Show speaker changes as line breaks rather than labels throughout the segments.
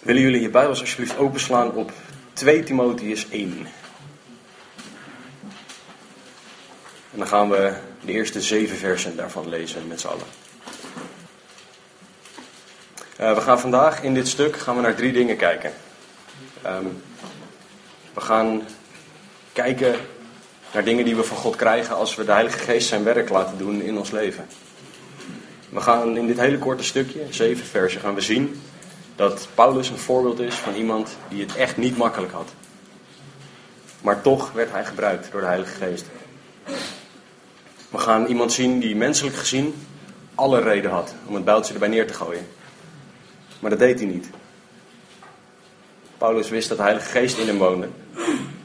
Willen jullie je Bijbels alsjeblieft openslaan op 2 Timotheus 1? En dan gaan we de eerste zeven versen daarvan lezen met z'n allen. Uh, we gaan vandaag in dit stuk gaan we naar drie dingen kijken. Um, we gaan kijken naar dingen die we van God krijgen als we de Heilige Geest zijn werk laten doen in ons leven. We gaan in dit hele korte stukje, zeven versen, gaan we zien dat Paulus een voorbeeld is van iemand die het echt niet makkelijk had. Maar toch werd hij gebruikt door de Heilige Geest. We gaan iemand zien die menselijk gezien alle reden had om het bijltje erbij neer te gooien. Maar dat deed hij niet. Paulus wist dat de Heilige Geest in hem woonde.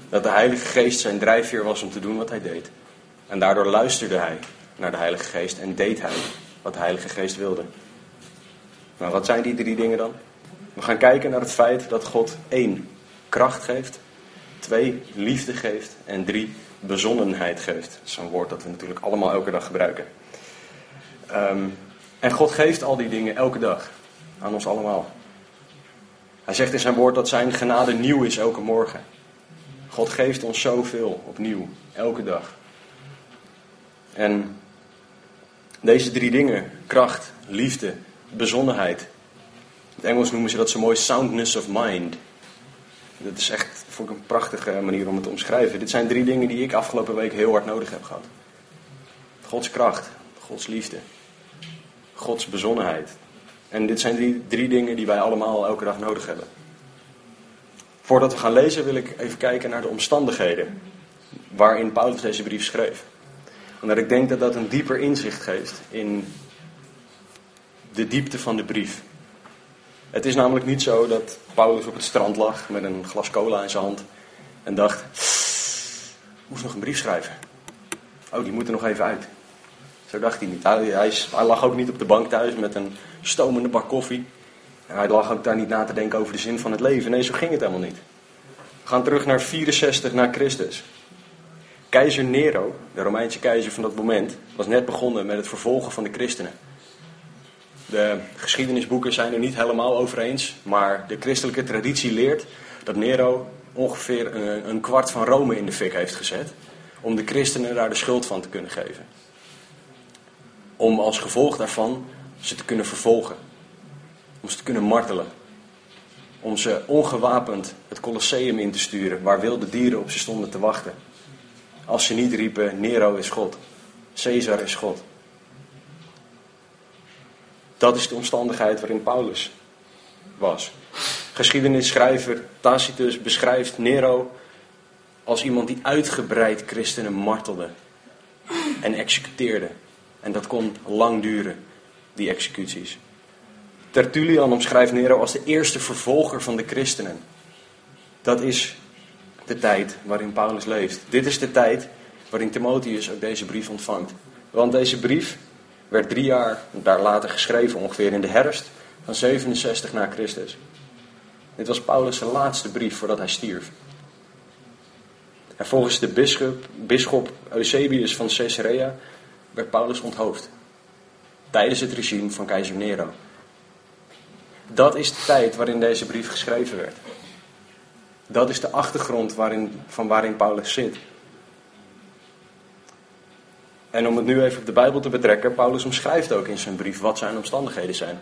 Dat de Heilige Geest zijn drijfveer was om te doen wat hij deed. En daardoor luisterde hij naar de Heilige Geest en deed hij wat de Heilige Geest wilde. Nou, wat zijn die drie dingen dan? We gaan kijken naar het feit dat God één kracht geeft, twee liefde geeft en drie bezonnenheid geeft. Dat is een woord dat we natuurlijk allemaal elke dag gebruiken. Ehm, en God geeft al die dingen elke dag aan ons allemaal. Hij zegt in zijn woord dat zijn genade nieuw is elke morgen. God geeft ons zoveel opnieuw, elke dag. En deze drie dingen, kracht, liefde, bezonnenheid. Het Engels noemen ze dat zo mooi soundness of mind. Dat is echt, vond ik een prachtige manier om het te omschrijven. Dit zijn drie dingen die ik afgelopen week heel hard nodig heb gehad. Gods kracht, Gods liefde, Gods bezonnenheid. En dit zijn die drie dingen die wij allemaal elke dag nodig hebben. Voordat we gaan lezen wil ik even kijken naar de omstandigheden waarin Paulus deze brief schreef. Omdat ik denk dat dat een dieper inzicht geeft in de diepte van de brief. Het is namelijk niet zo dat Paulus op het strand lag met een glas cola in zijn hand en dacht: moest nog een brief schrijven. Oh, die moet er nog even uit. Zo dacht hij niet. Hij, hij, lag ook niet op de bank thuis met een stomende bak koffie. En hij lag ook daar niet na te denken over de zin van het leven. Nee, zo ging het helemaal niet. We gaan terug naar 64 na Christus. Keizer Nero, de Romeinse keizer van dat moment, was net begonnen met het vervolgen van de christenen. De geschiedenisboeken zijn er niet helemaal over eens, maar de christelijke traditie leert dat Nero ongeveer een, kwart van Rome in de fik heeft gezet om de christenen daar de schuld van te kunnen geven. Om als gevolg daarvan ze te kunnen vervolgen, om ze te kunnen martelen, om ze ongewapend het Colosseum in te sturen waar wilde dieren op ze stonden te wachten. Als ze niet riepen: Nero is God, Caesar is God. Dat is de omstandigheid waarin Paulus was. Geschiednisschrijver Tacitus beschrijft Nero als iemand die uitgebreid christenen martelde en executeerde. En dat kon lang duren, die executies. Tertullian omschrijft Nero als de eerste vervolger van de christenen. Dat is de tijd waarin Paulus leeft. Dit is de tijd waarin Timotheus ook deze brief ontvangt. Want deze brief werd drie jaar daar later geschreven, ongeveer in de herfst van 67 na Christus. Dit was Paulus' laatste brief voordat hij stierf. En volgens de bisschop, Eusebius van Caesarea werd Paulus onthoofd. Tijdens het regime van keizer Nero. Dat is de tijd waarin deze brief geschreven werd. Dat is de achtergrond waarin, van waarin Paulus zit. En om het nu even op de Bijbel te betrekken, Paulus omschrijft ook in zijn brief wat zijn omstandigheden zijn.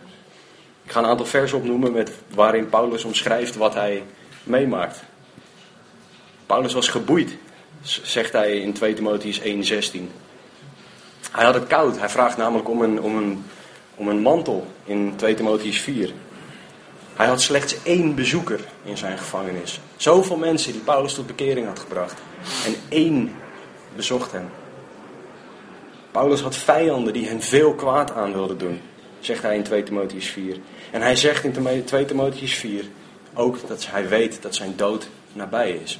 Ik ga een aantal versen opnoemen met waarin Paulus omschrijft wat hij meemaakt. Paulus was geboeid, zegt hij in 2 Timotheus 1:16. Hij had het koud. Hij vraagt namelijk om een, om een, om een mantel in 2 Timotheus 4. Hij had slechts één bezoeker in zijn gevangenis. Zoveel mensen die Paulus tot bekering had gebracht. En één bezocht hem. Paulus had vijanden die hem veel kwaad aan wilden doen, zegt hij in 2 Timotheus 4. En hij zegt in 2 Timotheus 4 ook dat hij weet dat zijn dood nabij is.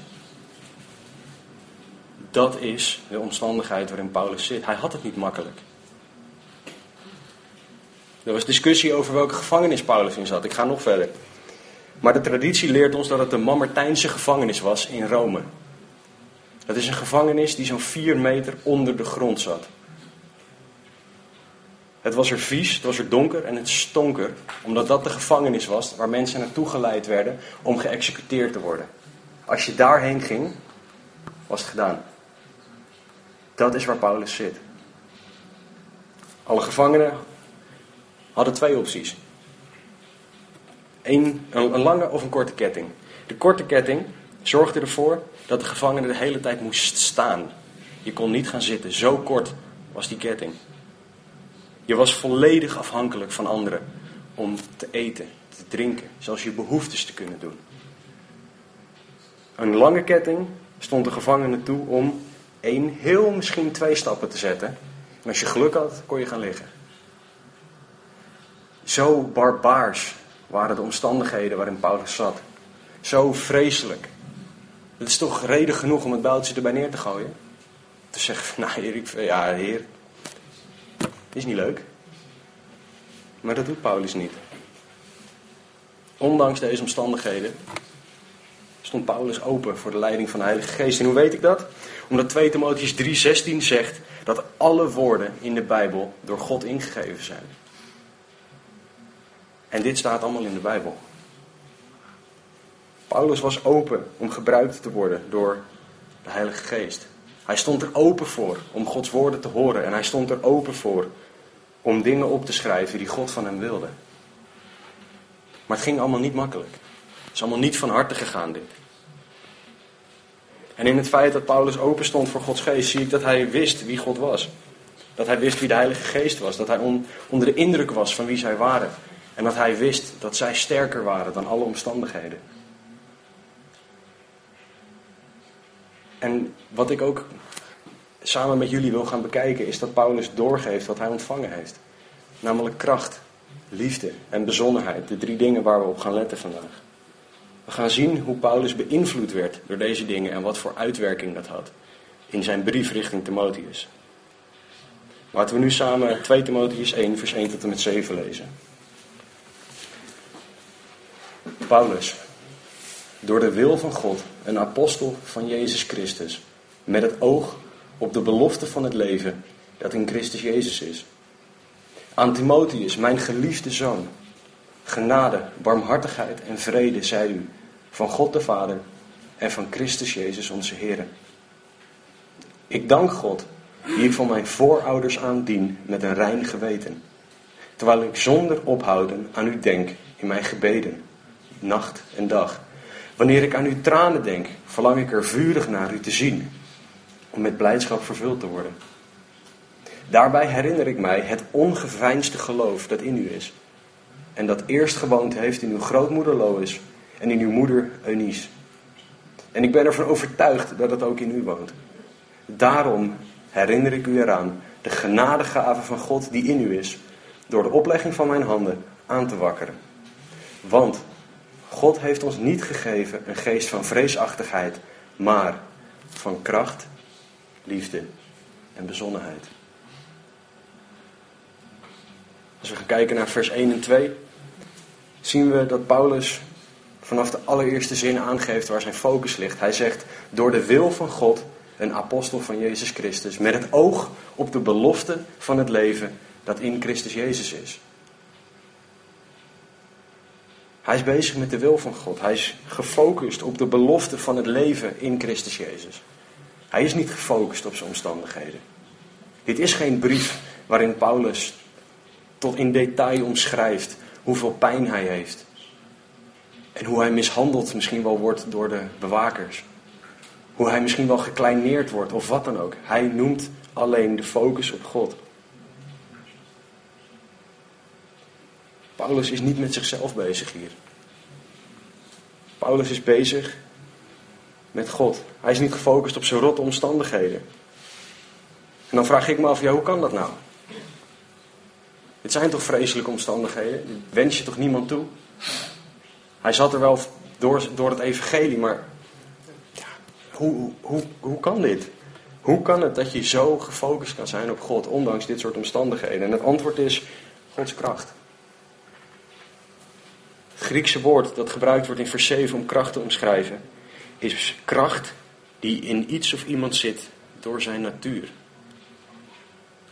Dat is de omstandigheid waarin Paulus zit. Hij had het niet makkelijk. Er was discussie over welke gevangenis Paulus in zat. Ik ga nog verder. Maar de traditie leert ons dat het de Mamertijnse gevangenis was in Rome. Dat is een gevangenis die zo'n 4 meter onder de grond zat. Het was er vies, het was er donker en het stonk er, omdat dat de gevangenis was waar mensen naartoe geleid werden om geëxecuteerd te worden. Als je daarheen ging, was het gedaan. Dat is waar Paulus zit. Alle gevangenen hadden twee opties. Eén, een lange of een korte ketting. De korte ketting zorgde ervoor dat de gevangene de hele tijd moest staan. Je kon niet gaan zitten, zo kort was die ketting. Je was volledig afhankelijk van anderen om te eten, te drinken, zelfs je behoeftes te kunnen doen. Een lange ketting stond de gevangene toe om één, heel misschien twee stappen te zetten. En als je geluk had, kon je gaan liggen. Zo barbaars waren de omstandigheden waarin Paulus zat. Zo vreselijk. Het is toch reden genoeg om het bijltje erbij neer te gooien? Te zeggen, nou heer, ik, ja heer, is niet leuk. Maar dat doet Paulus niet. Ondanks deze omstandigheden stond Paulus open voor de leiding van de Heilige Geest. En hoe weet ik dat? Omdat 2 Timotheus 3:16 zegt dat alle woorden in de Bijbel door God ingegeven zijn. En dit staat allemaal in de Bijbel. Paulus was open om gebruikt te worden door de Heilige Geest. Hij stond er open voor om Gods woorden te horen. En hij stond er open voor om dingen op te schrijven die God van hem wilde. Maar het ging allemaal niet makkelijk. Het is allemaal niet van harte gegaan dit. En in het feit dat Paulus open stond voor Gods geest, zie ik dat hij wist wie God was. Dat hij wist wie de Heilige Geest was. Dat hij onder de indruk was van wie zij waren. En dat hij wist dat zij sterker waren dan alle omstandigheden. En wat ik ook samen met jullie wil gaan bekijken, is dat Paulus doorgeeft wat hij ontvangen heeft. Namelijk kracht, liefde en bezonnenheid. De drie dingen waar we op gaan letten vandaag. We gaan zien hoe Paulus beïnvloed werd door deze dingen en wat voor uitwerking dat had in zijn brief richting Timotheus. Laten we nu samen 2 Timotheus 1, vers 1 tot en met 7 lezen. Paulus, door de wil van God, een apostel van Jezus Christus, met het oog op de belofte van het leven dat in Christus Jezus is. Aan Timotheus, mijn geliefde zoon, genade, barmhartigheid en vrede zij u van God de Vader en van Christus Jezus onze Heer. Ik dank God, die ik van mijn voorouders aan dien met een rein geweten, terwijl ik zonder ophouden aan u denk in mijn gebeden, nacht en dag. Wanneer ik aan uw tranen denk, verlang ik er vurig naar u te zien, om met blijdschap vervuld te worden. Daarbij herinner ik mij het ongeveinsde geloof dat in u is, en dat eerst gewoond heeft in uw grootmoeder Lois en in uw moeder Eunice. En ik ben ervan overtuigd dat het ook in u woont. Daarom herinner ik u eraan de genadegave van God die in u is, door de oplegging van mijn handen aan te wakkeren. Want God heeft ons niet gegeven een geest van vreesachtigheid, maar van kracht, liefde en bezonnenheid. Als we gaan kijken naar vers 1 en 2, zien we dat Paulus vanaf de allereerste zin aangeeft waar zijn focus ligt. Hij zegt, door de wil van God, een apostel van Jezus Christus, met het oog op de belofte van het leven dat in Christus Jezus is. Hij is bezig met de wil van God. Hij is gefocust op de belofte van het leven in Christus Jezus. Hij is niet gefocust op zijn omstandigheden. Dit is geen brief waarin Paulus tot in detail omschrijft hoeveel pijn hij heeft. En hoe hij mishandeld misschien wel wordt door de bewakers. Hoe hij misschien wel gekleineerd wordt of wat dan ook. Hij noemt alleen de focus op God. Paulus is niet met zichzelf bezig hier. Paulus is bezig met God. Hij is niet gefocust op zijn rotte omstandigheden. En dan vraag ik me af, ja, hoe kan dat nou? Het zijn toch vreselijke omstandigheden? Wens je toch niemand toe? Hij zat er wel door, door het evangelie, maar ja, hoe, hoe, hoe kan dit? Hoe kan het dat je zo gefocust kan zijn op God, ondanks dit soort omstandigheden? En het antwoord is Gods kracht. Het Griekse woord dat gebruikt wordt in vers 7 om kracht te omschrijven, is kracht die in iets of iemand zit door zijn natuur.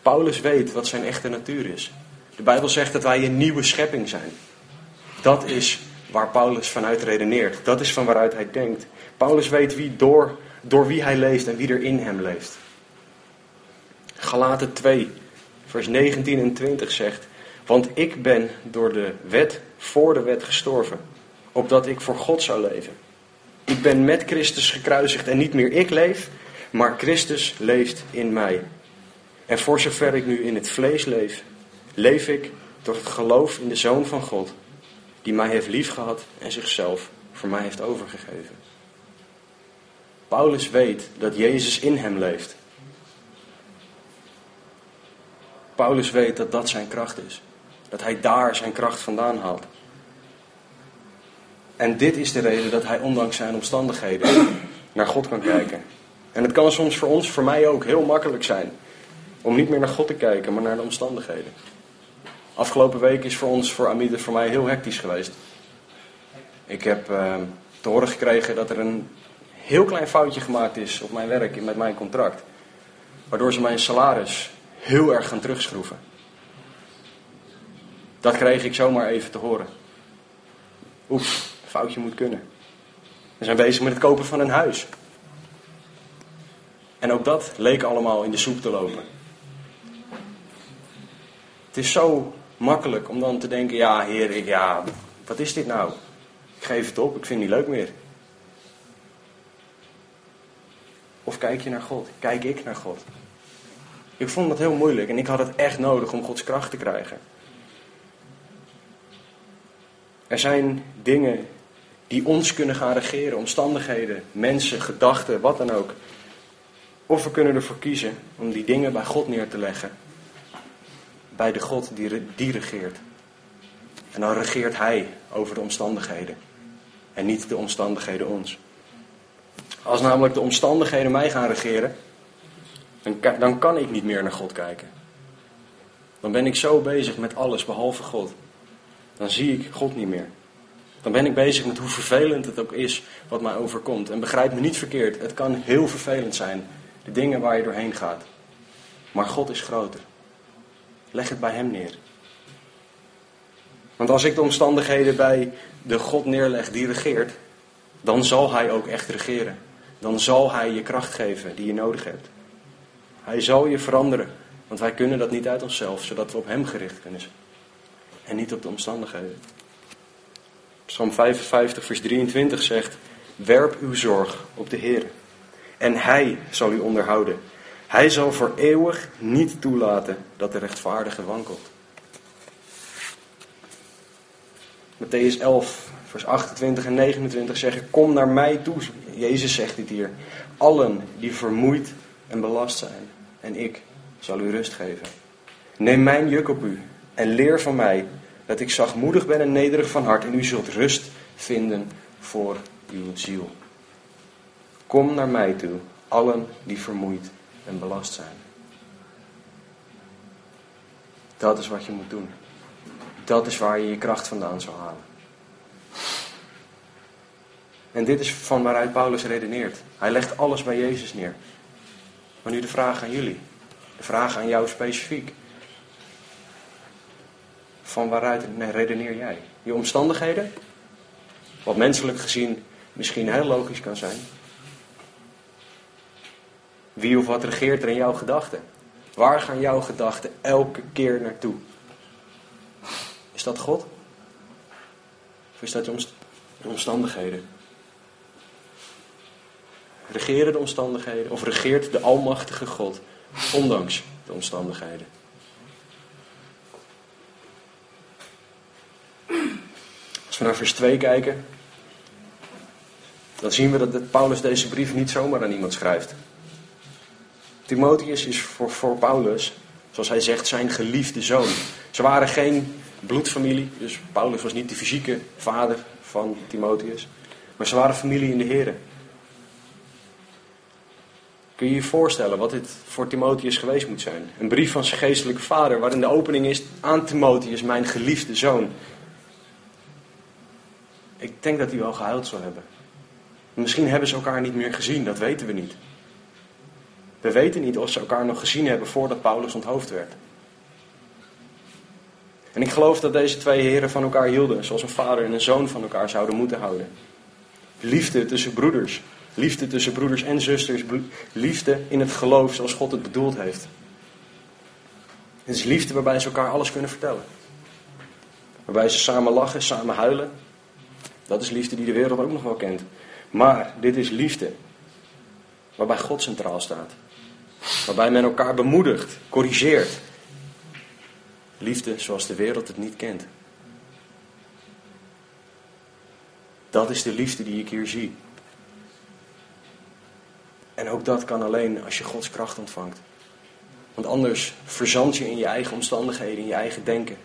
Paulus weet wat zijn echte natuur is. De Bijbel zegt dat wij een nieuwe schepping zijn. Dat is waar Paulus vanuit redeneert. Dat is van waaruit hij denkt. Paulus weet wie door, door wie hij leeft en wie er in hem leeft. Galaten 2, vers 19 en 20 zegt: Want ik ben door de wet voor de wet gestorven, opdat ik voor God zou leven. Ik ben met Christus gekruisigd en niet meer ik leef, maar Christus leeft in mij. En voor zover ik nu in het vlees leef, leef ik door het geloof in de Zoon van God, die mij heeft liefgehad en zichzelf voor mij heeft overgegeven. Paulus weet dat Jezus in hem leeft. Paulus weet dat dat zijn kracht is. Dat hij daar zijn kracht vandaan haalt. En dit is de reden dat hij ondanks zijn omstandigheden naar God kan kijken. En het kan soms voor ons, voor mij ook, heel makkelijk zijn om niet meer naar God te kijken, maar naar de omstandigheden. Afgelopen week is voor ons, voor Amide, voor mij heel hectisch geweest. Ik heb uh, te horen gekregen dat er een heel klein foutje gemaakt is op mijn werk met mijn contract. Waardoor ze mijn salaris heel erg gaan terugschroeven. Dat kreeg ik zomaar even te horen. Oef, foutje moet kunnen. We zijn bezig met het kopen van een huis. En ook dat leek allemaal in de soep te lopen. Het is zo makkelijk om dan te denken, ja heer, ik, ja, wat is dit nou? Ik geef het op, ik vind het niet leuk meer. Of kijk je naar God? Kijk ik naar God? Ik vond dat heel moeilijk en ik had het echt nodig om Gods kracht te krijgen. Er zijn dingen die ons kunnen gaan regeren, omstandigheden, mensen, gedachten, wat dan ook. Of we kunnen ervoor kiezen om die dingen bij God neer te leggen. Bij de God die, die regeert. En dan regeert Hij over de omstandigheden. En niet de omstandigheden ons. Als namelijk de omstandigheden mij gaan regeren, dan, dan kan ik niet meer naar God kijken. Dan ben ik zo bezig met alles behalve God. Dan zie ik God niet meer. Dan ben ik bezig met hoe vervelend het ook is wat mij overkomt. En begrijp me niet verkeerd, het kan heel vervelend zijn, de dingen waar je doorheen gaat. Maar God is groter. Leg het bij Hem neer. Want als ik de omstandigheden bij de God neerleg die regeert, dan zal Hij ook echt regeren. Dan zal Hij je kracht geven die je nodig hebt. Hij zal je veranderen, want wij kunnen dat niet uit onszelf, zodat we op Hem gericht kunnen zijn. En niet op de omstandigheden. Psalm 55, vers 23 zegt: Werp uw zorg op de Heer. En Hij zal u onderhouden. Hij zal voor eeuwig niet toelaten dat de rechtvaardige wankelt. Matthäus 11, vers 28 en 29 zeggen: Kom naar mij toe. Jezus zegt dit hier. Allen die vermoeid en belast zijn, en ik zal u rust geven. Neem mijn juk op u en leer van mij dat ik zachtmoedig ben en nederig van hart en u zult rust vinden voor uw ziel. Kom naar mij toe, allen die vermoeid en belast zijn. Dat is wat je moet doen. Dat is waar je je kracht vandaan zal halen. En dit is van waaruit Paulus redeneert. Hij legt alles bij Jezus neer. Maar nu de vraag aan jullie. De vraag aan jou specifiek. Van waaruit redeneer jij? Je omstandigheden? Wat menselijk gezien misschien heel logisch kan zijn. Wie of wat regeert er in jouw gedachten? Waar gaan jouw gedachten elke keer naartoe? Is dat God? Of is dat de omstandigheden? Regeren de omstandigheden of regeert de Almachtige God ondanks de omstandigheden? Als we naar vers 2 kijken, dan zien we dat Paulus deze brief niet zomaar aan iemand schrijft. Timotheus is voor, Paulus, zoals hij zegt, zijn geliefde zoon. Ze waren geen bloedfamilie, dus Paulus was niet de fysieke vader van Timotheus, maar ze waren familie in de Heer. Kun je je voorstellen wat dit voor Timotheus geweest moet zijn? Een brief van zijn geestelijke vader, waarin de opening is aan Timotheus, mijn geliefde zoon. Ik denk dat hij wel gehuild zou hebben. Misschien hebben ze elkaar niet meer gezien, dat weten we niet. We weten niet of ze elkaar nog gezien hebben voordat Paulus onthoofd werd. En ik geloof dat deze twee heren van elkaar hielden, zoals een vader en een zoon van elkaar zouden moeten houden. Liefde tussen broeders. Liefde tussen broeders en zusters. Liefde in het geloof zoals God het bedoeld heeft. Het is liefde waarbij ze elkaar alles kunnen vertellen. Waarbij ze samen lachen, samen huilen. Dat is liefde die de wereld ook nog wel kent. Maar dit is liefde waarbij God centraal staat. Waarbij men elkaar bemoedigt, corrigeert. Liefde zoals de wereld het niet kent. Dat is de liefde die ik hier zie. En ook dat kan alleen als je Gods kracht ontvangt. Want anders verzand je in je eigen omstandigheden, in je eigen denken.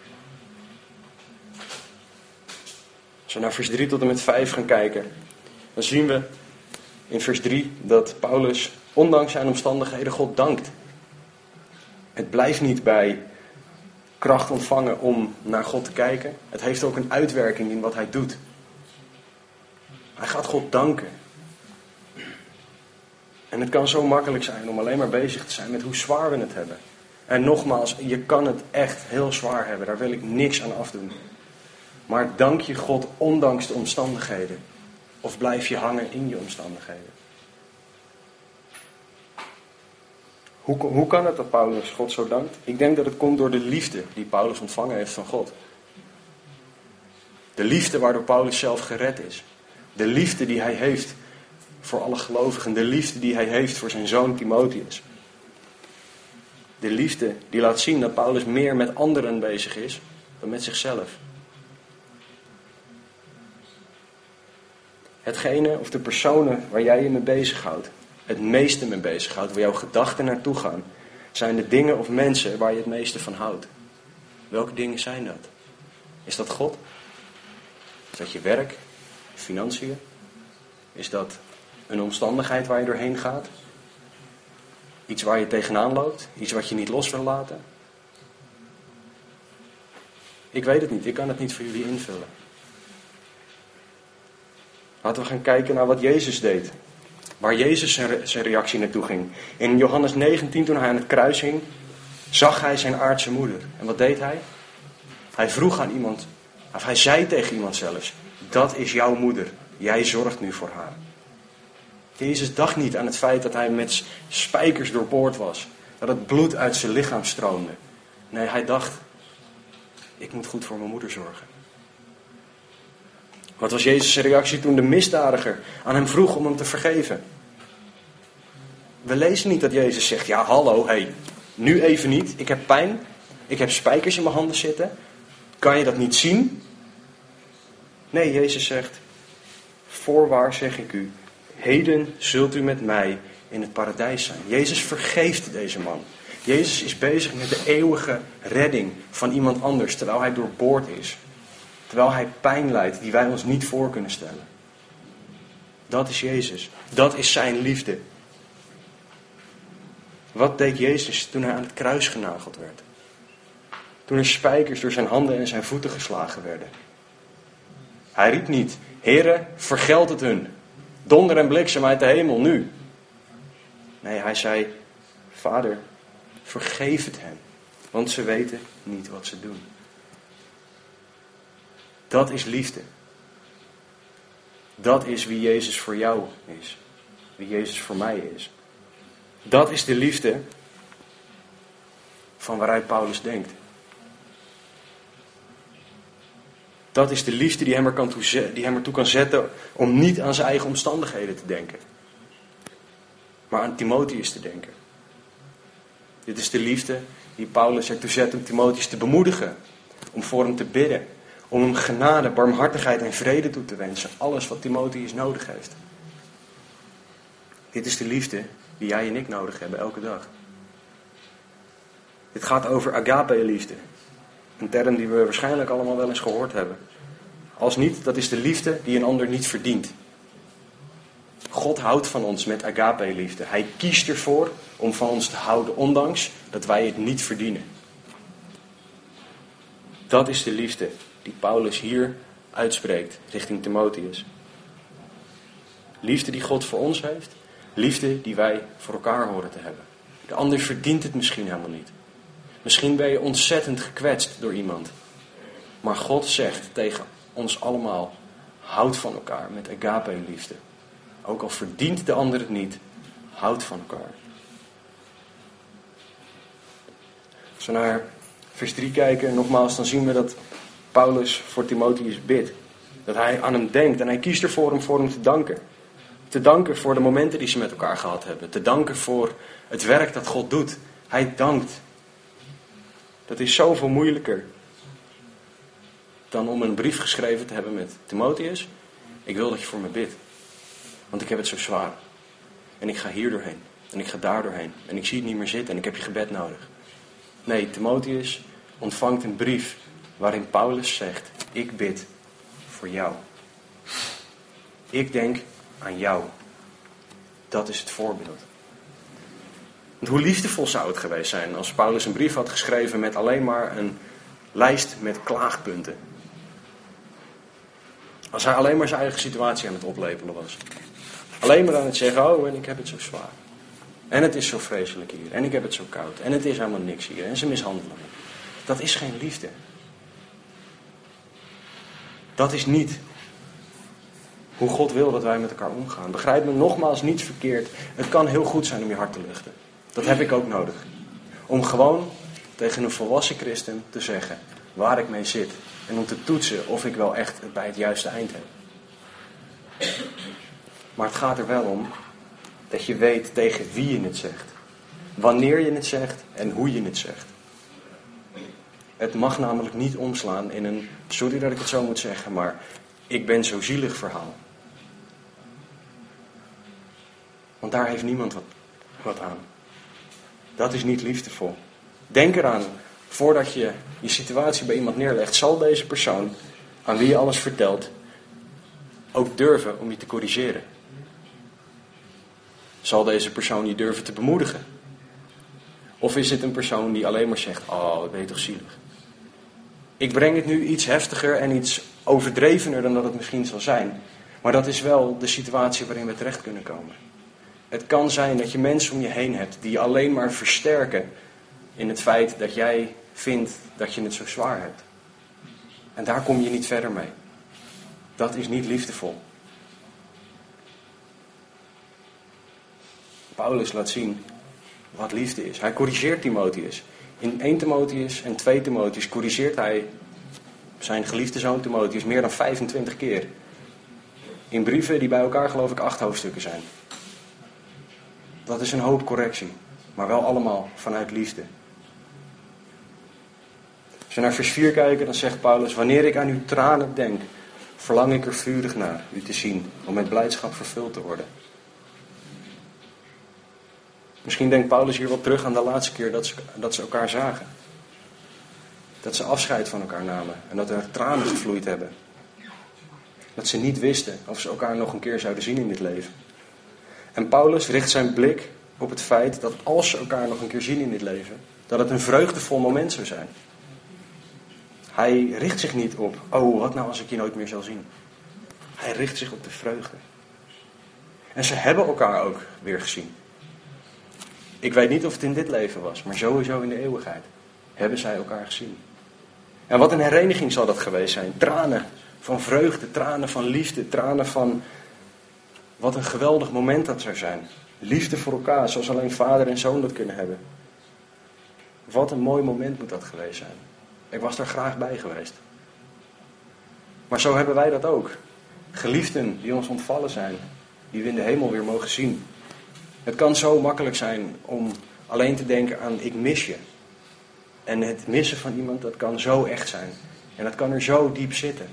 Als we naar vers 3 tot en met 5 gaan kijken, dan zien we in vers 3 dat Paulus, ondanks zijn omstandigheden, God dankt. Het blijft niet bij kracht ontvangen om naar God te kijken. Het heeft ook een uitwerking in wat hij doet. Hij gaat God danken. En het kan zo makkelijk zijn om alleen maar bezig te zijn met hoe zwaar we het hebben. En nogmaals, je kan het echt heel zwaar hebben. Daar wil ik niks aan afdoen. Maar dank je God ondanks de omstandigheden. Of blijf je hangen in je omstandigheden? Hoe, hoe kan het dat Paulus God zo dankt? Ik denk dat het komt door de liefde die Paulus ontvangen heeft van God. De liefde waardoor Paulus zelf gered is. De liefde die hij heeft voor alle gelovigen. De liefde die hij heeft voor zijn zoon Timotheus. De liefde die laat zien dat Paulus meer met anderen bezig is dan met zichzelf. Hetgene of de personen waar jij je mee bezighoudt, het meeste mee bezighoudt, waar jouw gedachten naartoe gaan, zijn de dingen of mensen waar je het meeste van houdt. Welke dingen zijn dat? Is dat God? Is dat je werk? Financiën? Is dat een omstandigheid waar je doorheen gaat? Iets waar je tegenaan loopt? Iets wat je niet los wil laten? Ik weet het niet, ik kan het niet voor jullie invullen. Laten we gaan kijken naar wat Jezus deed. Waar Jezus zijn reactie naartoe ging. In Johannes 19, toen hij aan het kruis hing, zag hij zijn aardse moeder. En wat deed hij? Hij vroeg aan iemand, of hij zei tegen iemand zelfs: Dat is jouw moeder. Jij zorgt nu voor haar. Jezus dacht niet aan het feit dat hij met spijkers doorboord was. Dat het bloed uit zijn lichaam stroomde. Nee, hij dacht: Ik moet goed voor mijn moeder zorgen. Wat was Jezus' reactie toen de misdadiger aan hem vroeg om hem te vergeven? We lezen niet dat Jezus zegt: Ja, hallo, hé, hey, nu even niet. Ik heb pijn. Ik heb spijkers in mijn handen zitten. Kan je dat niet zien? Nee, Jezus zegt: Voorwaar zeg ik u, heden zult u met mij in het paradijs zijn. Jezus vergeeft deze man. Jezus is bezig met de eeuwige redding van iemand anders terwijl hij doorboord is. Terwijl hij pijn lijdt die wij ons niet voor kunnen stellen. Dat is Jezus. Dat is zijn liefde. Wat deed Jezus toen hij aan het kruis genageld werd? Toen er spijkers door zijn handen en zijn voeten geslagen werden. Hij riep niet, Heere, vergeld het hun. Donder en bliksem uit de hemel nu. Nee, hij zei, Vader, vergeef het hen, want ze weten niet wat ze doen. Dat is liefde. Dat is wie Jezus voor jou is. Wie Jezus voor mij is. Dat is de liefde van waaruit Paulus denkt. Dat is de liefde die hem, er kan toe, die hem ertoe kan zetten om niet aan zijn eigen omstandigheden te denken. Maar aan Timotheus te denken. Dit is de liefde die Paulus ertoe zet om Timotheus te bemoedigen. Om voor hem te bidden. Om hem genade, barmhartigheid en vrede toe te wensen. Alles wat Timotheus nodig heeft. Dit is de liefde die jij en ik nodig hebben elke dag. Dit gaat over agape-liefde. Een term die we waarschijnlijk allemaal wel eens gehoord hebben. Als niet, dat is de liefde die een ander niet verdient. God houdt van ons met agape-liefde. Hij kiest ervoor om van ons te houden, ondanks dat wij het niet verdienen. Dat is de liefde die Paulus hier uitspreekt richting Timotheus. Liefde die God voor ons heeft, liefde die wij voor elkaar horen te hebben. De ander verdient het misschien helemaal niet. Misschien ben je ontzettend gekwetst door iemand. Maar God zegt tegen ons allemaal: houd van elkaar met agape liefde. Ook al verdient de ander het niet, houd van elkaar. Als we naar vers 3 kijken, nogmaals, dan zien we dat Paulus voor Timotheus bidt. Dat hij aan hem denkt en hij kiest ervoor om voor hem te danken. Te danken voor de momenten die ze met elkaar gehad hebben. Te danken voor het werk dat God doet. Hij dankt. Dat is zoveel moeilijker dan om een brief geschreven te hebben met Timotheus. Ik wil dat je voor me bidt. Want ik heb het zo zwaar. En ik ga hier doorheen. En ik ga daar doorheen. En ik zie het niet meer zitten en ik heb je gebed nodig. Nee, Timotheus ontvangt een brief waarin Paulus zegt: Ik bid voor jou. Ik denk aan jou. Dat is het voorbeeld. Want hoe liefdevol zou het geweest zijn als Paulus een brief had geschreven met alleen maar een lijst met klaagpunten. Als hij alleen maar zijn eigen situatie aan het oplepelen was. Alleen maar aan het zeggen, oh en ik heb het zo zwaar. En het is zo vreselijk hier. En ik heb het zo koud. En het is helemaal niks hier. En ze mishandelen me. Dat is geen liefde. Dat is niet hoe God wil dat wij met elkaar omgaan. Begrijp me nogmaals niet verkeerd. Het kan heel goed zijn om je hart te luchten. Dat heb ik ook nodig. Om gewoon tegen een volwassen christen te zeggen waar ik mee zit. En om te toetsen of ik wel echt bij het juiste eind heb. Maar het gaat er wel om dat je weet tegen wie je het zegt. Wanneer je het zegt en hoe je het zegt. Het mag namelijk niet omslaan in een, sorry dat ik het zo moet zeggen, maar ik ben zo zielig verhaal. Want daar heeft niemand wat, wat aan. Dat is niet liefdevol. Denk eraan, voordat je je situatie bij iemand neerlegt, zal deze persoon aan wie je alles vertelt ook durven om je te corrigeren. Zal deze persoon je durven te bemoedigen? Of is het een persoon die alleen maar zegt: Oh, ik ben je toch zielig? Ik breng het nu iets heftiger en iets overdrevener dan dat het misschien zal zijn. Maar dat is wel de situatie waarin we terecht kunnen komen. Het kan zijn dat je mensen om je heen hebt die alleen maar versterken in het feit dat jij vindt dat je het zo zwaar hebt. En daar kom je niet verder mee. Dat is niet liefdevol. Paulus laat zien wat liefde is. Hij corrigeert Timotheus. In 1 Timotheus en 2 Timotheus corrigeert hij zijn geliefde zoon Timotheus meer dan 25 keer. In brieven die bij elkaar geloof ik acht hoofdstukken zijn. Dat is een hoop correctie, maar wel allemaal vanuit liefde. Als we naar vers 4 kijken, dan zegt Paulus: Wanneer ik aan uw tranen denk, verlang ik er vurig naar u te zien, om met blijdschap vervuld te worden. Misschien denkt Paulus hier wel terug aan de laatste keer dat ze, dat ze elkaar zagen. Dat ze afscheid van elkaar namen en dat er tranen gevloeid hebben. Dat ze niet wisten of ze elkaar nog een keer zouden zien in dit leven. En Paulus richt zijn blik op het feit dat als ze elkaar nog een keer zien in dit leven, dat het een vreugdevol moment zou zijn. Hij richt zich niet op, oh wat nou als ik je nooit meer zal zien. Hij richt zich op de vreugde. En ze hebben elkaar ook weer gezien. Ik weet niet of het in dit leven was, maar sowieso in de eeuwigheid hebben zij elkaar gezien. En wat een hereniging zal dat geweest zijn. Tranen van vreugde, tranen van liefde, tranen van wat een geweldig moment dat zou zijn. Liefde voor elkaar, zoals alleen vader en zoon dat kunnen hebben. Wat een mooi moment moet dat geweest zijn. Ik was daar graag bij geweest. Maar zo hebben wij dat ook. Geliefden die ons ontvallen zijn, die we in de hemel weer mogen zien. Het kan zo makkelijk zijn om alleen te denken aan ik mis je. En het missen van iemand, dat kan zo echt zijn. En dat kan er zo diep zitten.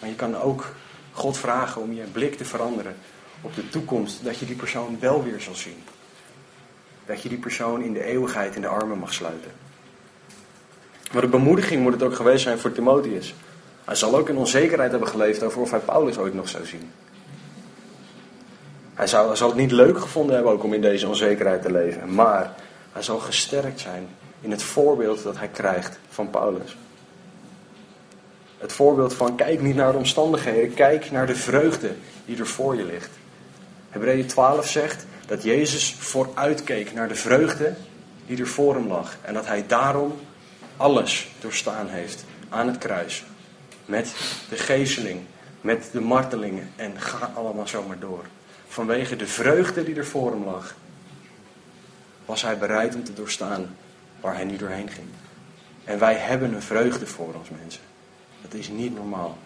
Maar je kan ook God vragen om je blik te veranderen op de toekomst, dat je die persoon wel weer zal zien. Dat je die persoon in de eeuwigheid in de armen mag sluiten. Maar de bemoediging moet het ook geweest zijn voor Timotheus. Hij zal ook in onzekerheid hebben geleefd over of hij Paulus ooit nog zou zien. Hij, zou, zal het niet leuk gevonden hebben ook om in deze onzekerheid te leven. Maar hij zal gesterkt zijn in het voorbeeld dat hij krijgt van Paulus. Het voorbeeld van kijk niet naar de omstandigheden, kijk naar de vreugde die er voor je ligt. Hebreeën 12 zegt dat Jezus vooruitkeek naar de vreugde die er voor hem lag. En dat hij daarom alles doorstaan heeft aan het kruis. Met de gezeling, met de martelingen en ga allemaal zomaar door. Vanwege de vreugde die er voor hem lag, was hij bereid om te doorstaan waar hij nu doorheen ging. En wij hebben een vreugde voor ons mensen. Dat is niet normaal.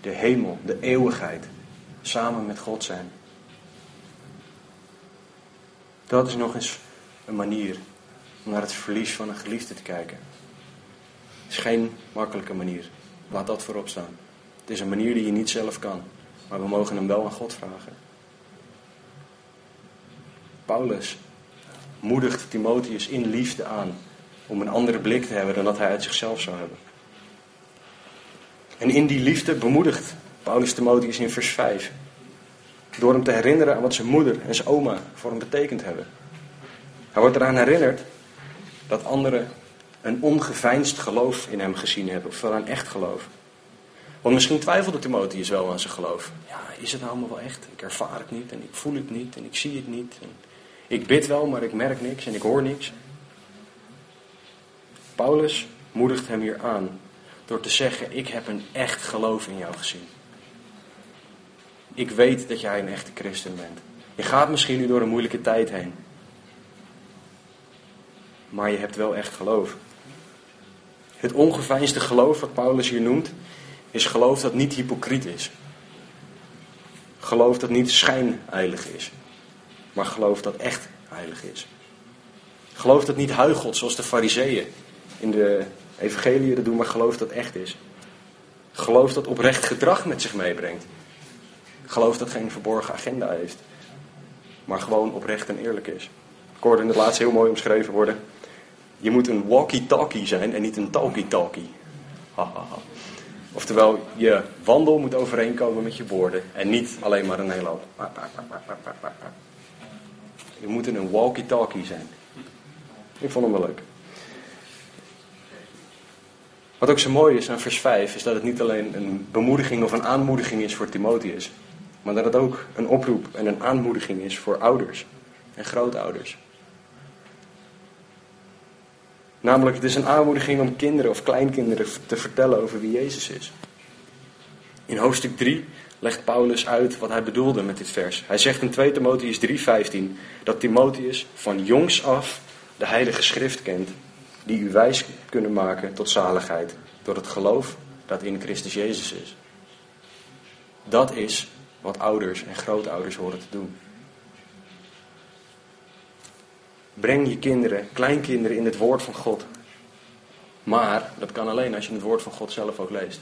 De hemel, de eeuwigheid, samen met God zijn. Dat is nog eens een manier om naar het verlies van een geliefde te kijken. Het is geen makkelijke manier. Laat dat voorop staan. Het is een manier die je niet zelf kan. Maar we mogen hem wel aan God vragen. Paulus moedigt Timotheus in liefde aan om een andere blik te hebben dan dat hij uit zichzelf zou hebben. En in die liefde bemoedigt Paulus Timotheus in vers 5. Door hem te herinneren aan wat zijn moeder en zijn oma voor hem betekend hebben. Hij wordt eraan herinnerd dat anderen een ongeveinsd geloof in hem gezien hebben, of wel een echt geloof. Want misschien twijfelde Timotheus wel aan zijn geloof. Ja, is het nou allemaal wel echt? Ik ervaar het niet en ik voel het niet en ik zie het niet. Ik bid wel, maar ik merk niks en ik hoor niks. Paulus moedigt hem hier aan door te zeggen: Ik heb een echt geloof in jou gezien. Ik weet dat jij een echte christen bent. Je gaat misschien nu door een moeilijke tijd heen. Maar je hebt wel echt geloof. Het ongeveinsde geloof wat Paulus hier noemt, is geloof dat niet hypocriet is. Geloof dat niet schijnheilig is, maar geloof dat echt heilig is. Geloof dat niet huigelt zoals de fariseeën in de evangelie dat doen, maar geloof dat echt is. Geloof dat oprecht gedrag met zich meebrengt. Geloof dat geen verborgen agenda heeft, maar gewoon oprecht en eerlijk is. Ik hoorde in het laatste heel mooi omschreven worden. Je moet een walkie-talkie zijn en niet een talkie-talkie. Oftewel, je wandel moet overeenkomen met je woorden en niet alleen maar een hele hoop. Je moet een walkie-talkie zijn. Ik vond hem wel leuk. Wat ook zo mooi is aan vers 5 is dat het niet alleen een bemoediging of een aanmoediging is voor Timotheus, maar dat het ook een oproep en een aanmoediging is voor ouders en grootouders. Namelijk, het is een aanmoediging om kinderen of kleinkinderen te vertellen over wie Jezus is. In hoofdstuk 3 legt Paulus uit wat hij bedoelde met dit vers. Hij zegt in 2 Timotheus 3:15 dat Timotheus van jongs af de Heilige Schrift kent, die u wijs kunnen maken tot zaligheid door het geloof dat in Christus Jezus is. Dat is wat ouders en grootouders horen te doen. Breng je kinderen, kleinkinderen in het woord van God. Maar dat kan alleen als je het woord van God zelf ook leest.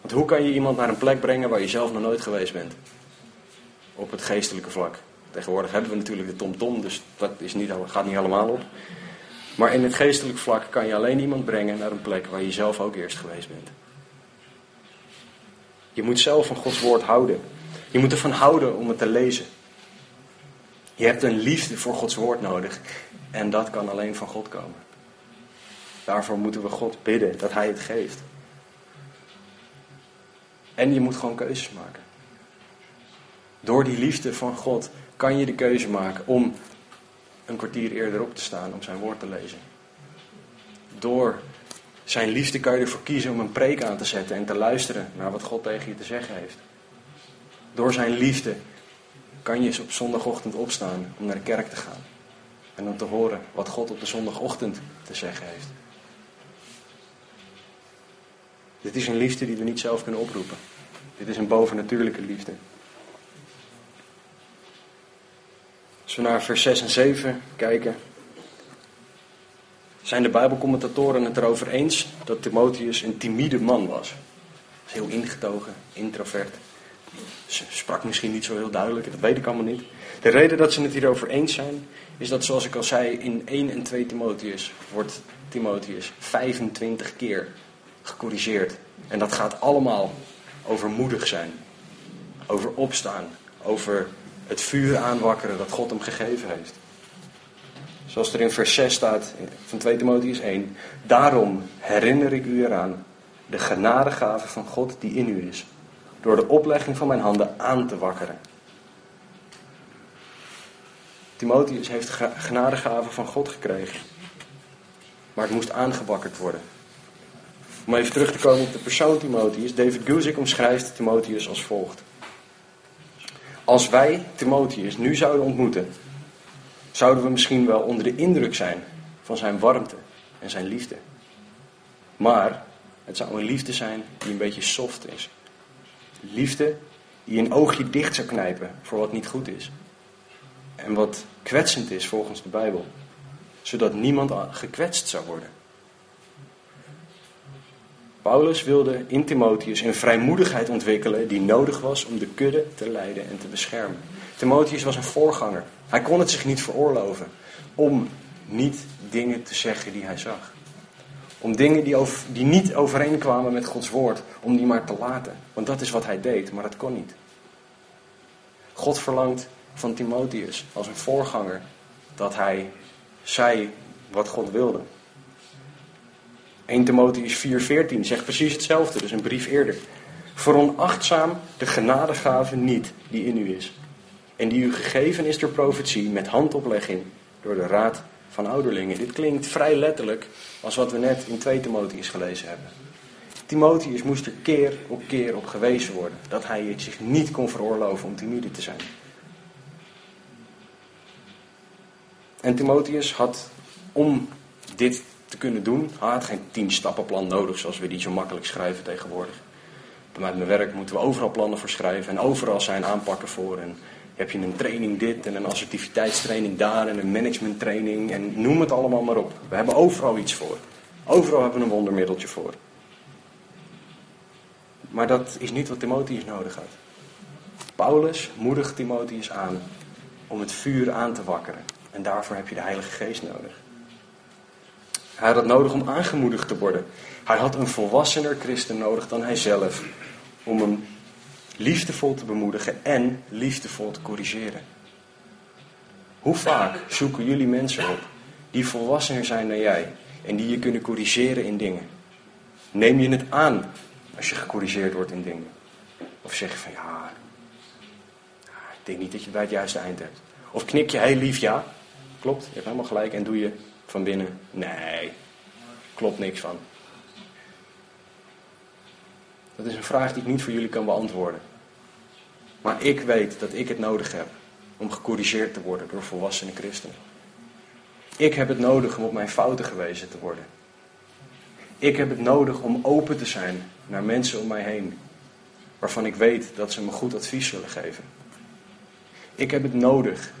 Want hoe kan je iemand naar een plek brengen waar je zelf nog nooit geweest bent? Op het geestelijke vlak. Tegenwoordig hebben we natuurlijk de TomTom, dus dat is niet, gaat niet allemaal op. Maar in het geestelijk vlak kan je alleen iemand brengen naar een plek waar je zelf ook eerst geweest bent. Je moet zelf van Gods woord houden. Je moet ervan houden om het te lezen. Je hebt een liefde voor Gods woord nodig. En dat kan alleen van God komen. Daarvoor moeten we God bidden dat Hij het geeft. En je moet gewoon keuzes maken. Door die liefde van God kan je de keuze maken om een kwartier eerder op te staan om zijn woord te lezen. Door zijn liefde kan je ervoor kiezen om een preek aan te zetten en te luisteren naar wat God tegen je te zeggen heeft. Door zijn liefde kan je op zondagochtend opstaan om naar de kerk te gaan. En om te horen wat God op de zondagochtend te zeggen heeft. Dit is een liefde die we niet zelf kunnen oproepen. Dit is een bovennatuurlijke liefde. Als we naar vers 6 en 7 kijken, zijn de Bijbelcommentatoren het erover eens dat Timotheus een timide man was. Heel ingetogen, introvert. Ze sprak misschien niet zo heel duidelijk, dat weet ik allemaal niet. De reden dat ze het hierover eens zijn, is dat zoals ik al zei, in 1 en 2 Timotheus wordt Timotheus 25 keer gecorrigeerd. En dat gaat allemaal over moedig zijn, over opstaan, over het vuur aanwakkeren dat God hem gegeven heeft. Zoals er in vers 6 staat van 2 Timotheus 1. Daarom herinner ik u eraan de genadegave van God die in u is. Door de oplegging van mijn handen aan te wakkeren. Timotheus heeft genadegave van God gekregen. maar het moest aangebakkerd worden. Om even terug te komen op de persoon Timotheus. David Guzik omschrijft Timotheus als volgt. Als wij Timotheus nu zouden ontmoeten, zouden we misschien wel onder de indruk zijn van zijn warmte en zijn liefde. Maar het zou een liefde zijn die een beetje soft is. Liefde die een oogje dicht zou knijpen voor wat niet goed is. En wat kwetsend is volgens de Bijbel. Zodat niemand gekwetst zou worden. Paulus wilde in Timotheus een vrijmoedigheid ontwikkelen die nodig was om de kudde te leiden en te beschermen. Timotheus was een voorganger. Hij kon het zich niet veroorloven om niet dingen te zeggen die hij zag. Om dingen die, die niet overeenkwamen met Gods woord, om die maar te laten. Want dat is wat hij deed, maar dat kon niet. God verlangt van Timotheus als een voorganger dat hij zei wat God wilde. 1 Timotheus 4:14 zegt precies hetzelfde, dus een brief eerder. Veronachtzaam de genadegave niet die in u is. En die u gegeven is door profetie met handoplegging door de raad van ouderlingen. Dit klinkt vrij letterlijk als wat we net in 2 Timotheus gelezen hebben. Timotheus moest er keer op keer op gewezen worden dat hij het zich niet kon veroorloven om timide te zijn. En Timotheus had om dit te kunnen doen, hij had geen tien stappenplan nodig zoals we die zo makkelijk schrijven tegenwoordig. Bij mijn werk moeten we overal plannen voor schrijven en overal zijn aanpakken voor. En heb je een training dit en een assertiviteitstraining daar en een managementtraining en noem het allemaal maar op. We hebben overal iets voor. Overal hebben we een wondermiddeltje voor. Maar dat is niet wat Timotheus nodig had. Paulus moedigt Timotheus aan om het vuur aan te wakkeren. En daarvoor heb je de Heilige Geest nodig. Hij had het nodig om aangemoedigd te worden. Hij had een volwassener christen nodig dan hij zelf. Om hem liefdevol te bemoedigen en liefdevol te corrigeren. Hoe vaak zoeken jullie mensen op die volwassener zijn dan jij en die je kunnen corrigeren in dingen? Neem je het aan als je gecorrigeerd wordt in dingen? Of zeg je van ja, ik denk niet dat je bij het juiste eind hebt. Of knik je heel lief ja, klopt, je hebt helemaal gelijk en doe je van binnen nee, klopt niks van. Dat is een vraag die ik niet voor jullie kan beantwoorden. Maar ik weet dat ik het nodig heb om gecorrigeerd te worden door volwassene christenen. Ik heb het nodig om op mijn fouten gewezen te worden. Ik heb het nodig om open te zijn naar mensen om mij heen, waarvan ik weet dat ze me goed advies zullen geven. Ik heb het nodig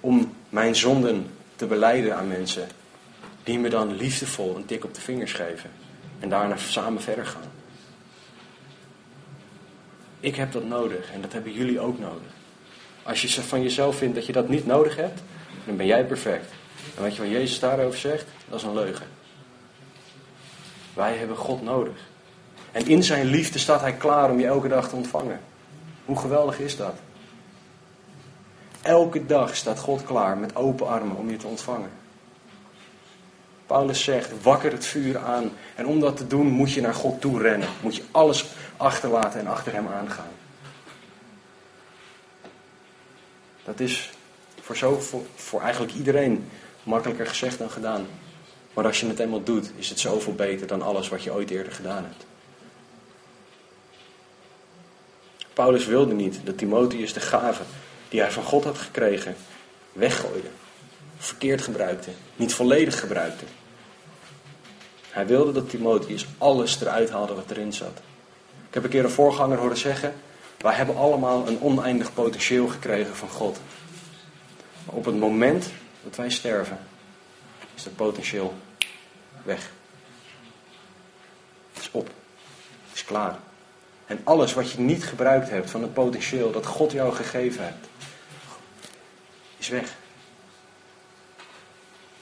om mijn zonden te beleiden aan mensen, die me dan liefdevol een tik op de vingers geven en daarna samen verder gaan. Ik heb dat nodig en dat hebben jullie ook nodig. Als je van jezelf vindt dat je dat niet nodig hebt, dan ben jij perfect. En weet je wat Jezus daarover zegt? Dat is een leugen. Wij hebben God nodig. En in zijn liefde staat hij klaar om je elke dag te ontvangen. Hoe geweldig is dat? Elke dag staat God klaar met open armen om je te ontvangen. Paulus zegt, wakker het vuur aan. En om dat te doen moet je naar God toe rennen. Moet je alles achterlaten en achter hem aangaan. Dat is voor, zo, voor, voor eigenlijk iedereen makkelijker gezegd dan gedaan. Maar als je het eenmaal doet, is het zoveel beter dan alles wat je ooit eerder gedaan hebt. Paulus wilde niet dat Timotheus de gave die hij van God had gekregen weggooide, verkeerd gebruikte, niet volledig gebruikte. Hij wilde dat Timotheus alles eruit haalde wat erin zat. Ik heb een keer een voorganger horen zeggen: Wij hebben allemaal een oneindig potentieel gekregen van God. Maar op het moment dat wij sterven, is dat potentieel weg. Het is op. Het is klaar. En alles wat je niet gebruikt hebt van het potentieel dat God jou gegeven hebt, is weg.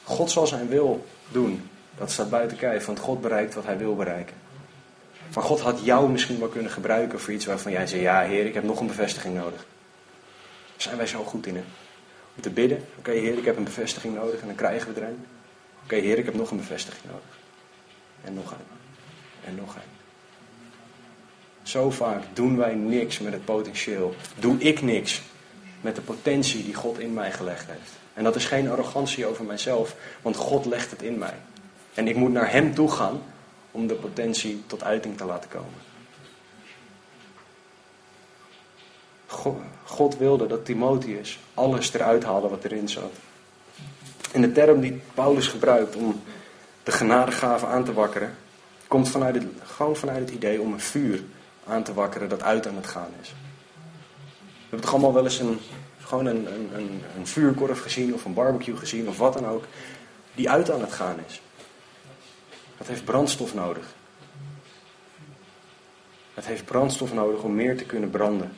God zal zijn wil doen. Dat staat buiten kijf, want God bereikt wat hij wil bereiken. Maar God had jou misschien wel kunnen gebruiken voor iets waarvan jij zei: Ja, Heer, ik heb nog een bevestiging nodig. Zijn wij zo goed in, hè? Om te bidden: Oké, Heer, ik heb een bevestiging nodig en dan krijgen we er een. Oké, Heer, ik heb nog een bevestiging nodig. En nog een. En nog een. Zo vaak doen wij niks met het potentieel. Doe ik niks met de potentie die God in mij gelegd heeft. En dat is geen arrogantie over mijzelf, want God legt het in mij. En ik moet naar Hem toe gaan om de potentie tot uiting te laten komen. God wilde dat Timotheus alles eruit haalde wat erin zat. En de term die Paulus gebruikt om de genadegave aan te wakkeren, komt vanuit het, gewoon vanuit het idee om een vuur aan te wakkeren dat uit aan het gaan is. We hebben toch allemaal wel eens een, gewoon een, een, een, een vuurkorf gezien of een barbecue gezien of wat dan ook, die uit aan het gaan is. Dat heeft brandstof nodig. Het heeft brandstof nodig om meer te kunnen branden.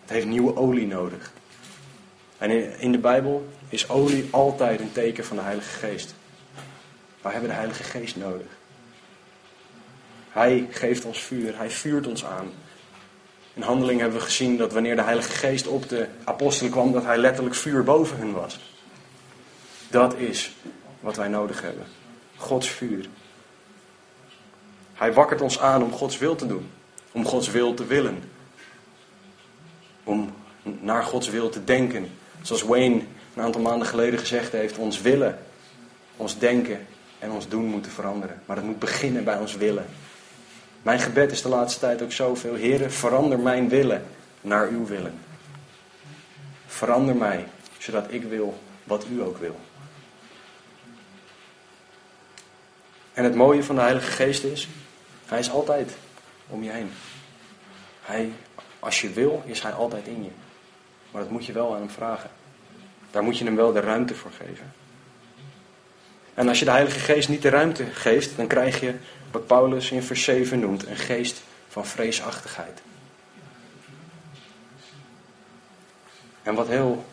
Het heeft nieuwe olie nodig. En in de Bijbel is olie altijd een teken van de Heilige Geest. Wij hebben de Heilige Geest nodig. Hij geeft ons vuur, hij vuurt ons aan. In handeling hebben we gezien dat wanneer de Heilige Geest op de apostelen kwam, dat hij letterlijk vuur boven hen was. Dat is wat wij nodig hebben. Gods vuur. Hij wakkert ons aan om Gods wil te doen. Om Gods wil te willen. Om naar Gods wil te denken. Zoals Wayne een aantal maanden geleden gezegd heeft, ons willen, ons denken en ons doen moeten veranderen. Maar het moet beginnen bij ons willen. Mijn gebed is de laatste tijd ook zoveel. Heren, verander mijn willen naar uw willen. Verander mij, zodat ik wil wat u ook wil. En het mooie van de Heilige Geest is, hij is altijd om je heen. Hij, als je wil, is hij altijd in je. Maar dat moet je wel aan hem vragen. Daar moet je hem wel de ruimte voor geven. En als je de Heilige Geest niet de ruimte geeft, dan krijg je wat Paulus in vers 7 noemt, een geest van vreesachtigheid. En wat heel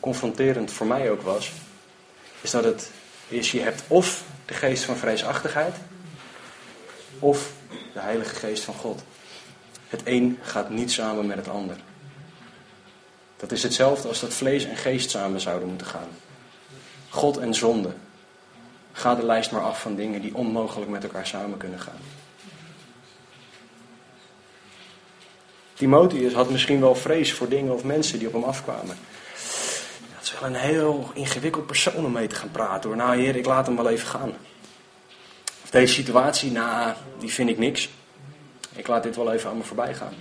confronterend voor mij ook was, is dat het is, je hebt of de geest van vreesachtigheid, of de Heilige Geest van God. Het een gaat niet samen met het ander. Dat is hetzelfde als dat vlees en geest samen zouden moeten gaan. God en zonde. Ga de lijst maar af van dingen die onmogelijk met elkaar samen kunnen gaan. Timotheus had misschien wel vrees voor dingen of mensen die op hem afkwamen. Dat is wel een heel ingewikkeld persoon om mee te gaan praten hoor. Nou heer, ik laat hem wel even gaan. Deze situatie, nou, die vind ik niks. Ik laat dit wel even aan me voorbij gaan.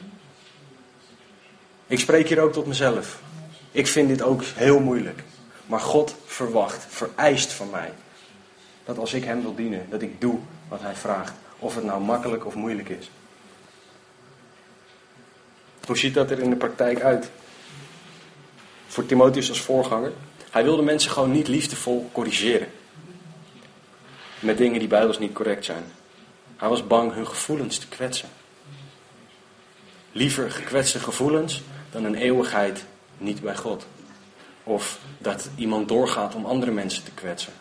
Ik spreek hier ook tot mezelf. Ik vind dit ook heel moeilijk. Maar God verwacht, vereist van mij dat als ik Hem wil dienen, dat ik doe wat Hij vraagt. Of het nou makkelijk of moeilijk is. Hoe ziet dat er in de praktijk uit? Voor Timotheus als voorganger. Hij wilde mensen gewoon niet liefdevol corrigeren. Met dingen die bijbels niet correct zijn. Hij was bang hun gevoelens te kwetsen. Liever gekwetste gevoelens dan een eeuwigheid niet bij God. Of dat iemand doorgaat om andere mensen te kwetsen.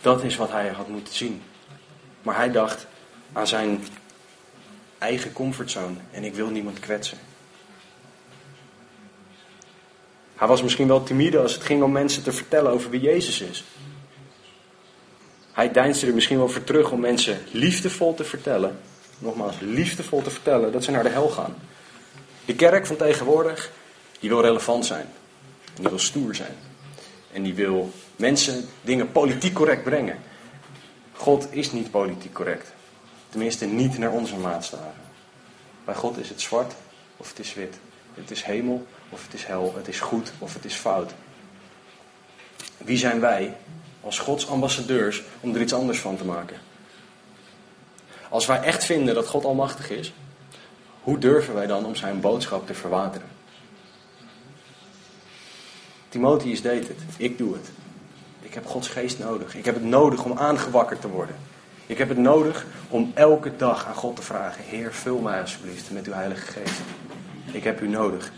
Dat is wat hij had moeten zien. Maar hij dacht aan zijn eigen comfortzone en ik wil niemand kwetsen. Hij was misschien wel timide als het ging om mensen te vertellen over wie Jezus is. Hij deinsde er misschien wel voor terug om mensen liefdevol te vertellen, nogmaals liefdevol te vertellen, dat ze naar de hel gaan. De kerk van tegenwoordig, die wil relevant zijn. Die wil stoer zijn. En die wil mensen dingen politiek correct brengen. God is niet politiek correct. Tenminste, niet naar onze maatstaven. Bij God is het zwart of het is wit. Het is hemel of het is hel. Het is goed of het is fout. Wie zijn wij als Gods ambassadeurs om er iets anders van te maken? Als wij echt vinden dat God almachtig is, hoe durven wij dan om zijn boodschap te verwateren? Timotheus deed het. Ik doe het. Ik heb Gods geest nodig. Ik heb het nodig om aangewakkerd te worden. Ik heb het nodig om elke dag aan God te vragen: Heer, vul mij alsjeblieft met uw Heilige Geest. Ik heb u nodig.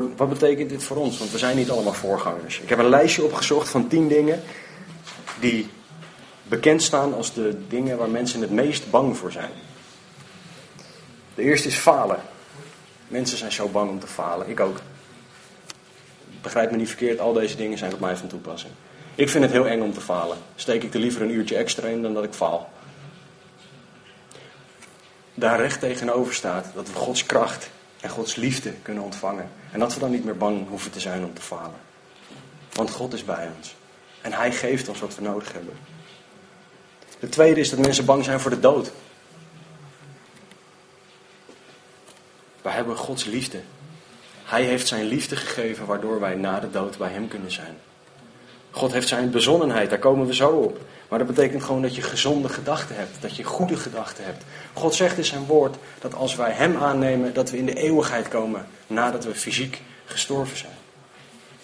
Wat betekent dit voor ons? Want we zijn niet allemaal voorgangers. Ik heb een lijstje opgezocht van tien dingen die bekend staan als de dingen waar mensen het meest bang voor zijn. De eerste is falen. Mensen zijn zo bang om te falen. Ik ook. Begrijp me niet verkeerd, al deze dingen zijn op mij van toepassing. Ik vind het heel eng om te falen. Steek ik er liever een uurtje extra in dan dat ik faal. Daar recht tegenover staat dat we Gods kracht en Gods liefde kunnen ontvangen. En dat we dan niet meer bang hoeven te zijn om te falen. Want God is bij ons. En Hij geeft ons wat we nodig hebben. De tweede is dat mensen bang zijn voor de dood. Wij hebben Gods liefde. Hij heeft zijn liefde gegeven waardoor wij na de dood bij Hem kunnen zijn. God heeft zijn bezonnenheid, daar komen we zo op. Maar dat betekent gewoon dat je gezonde gedachten hebt, dat je goede gedachten hebt. God zegt in zijn woord dat als wij Hem aannemen, dat we in de eeuwigheid komen nadat we fysiek gestorven zijn.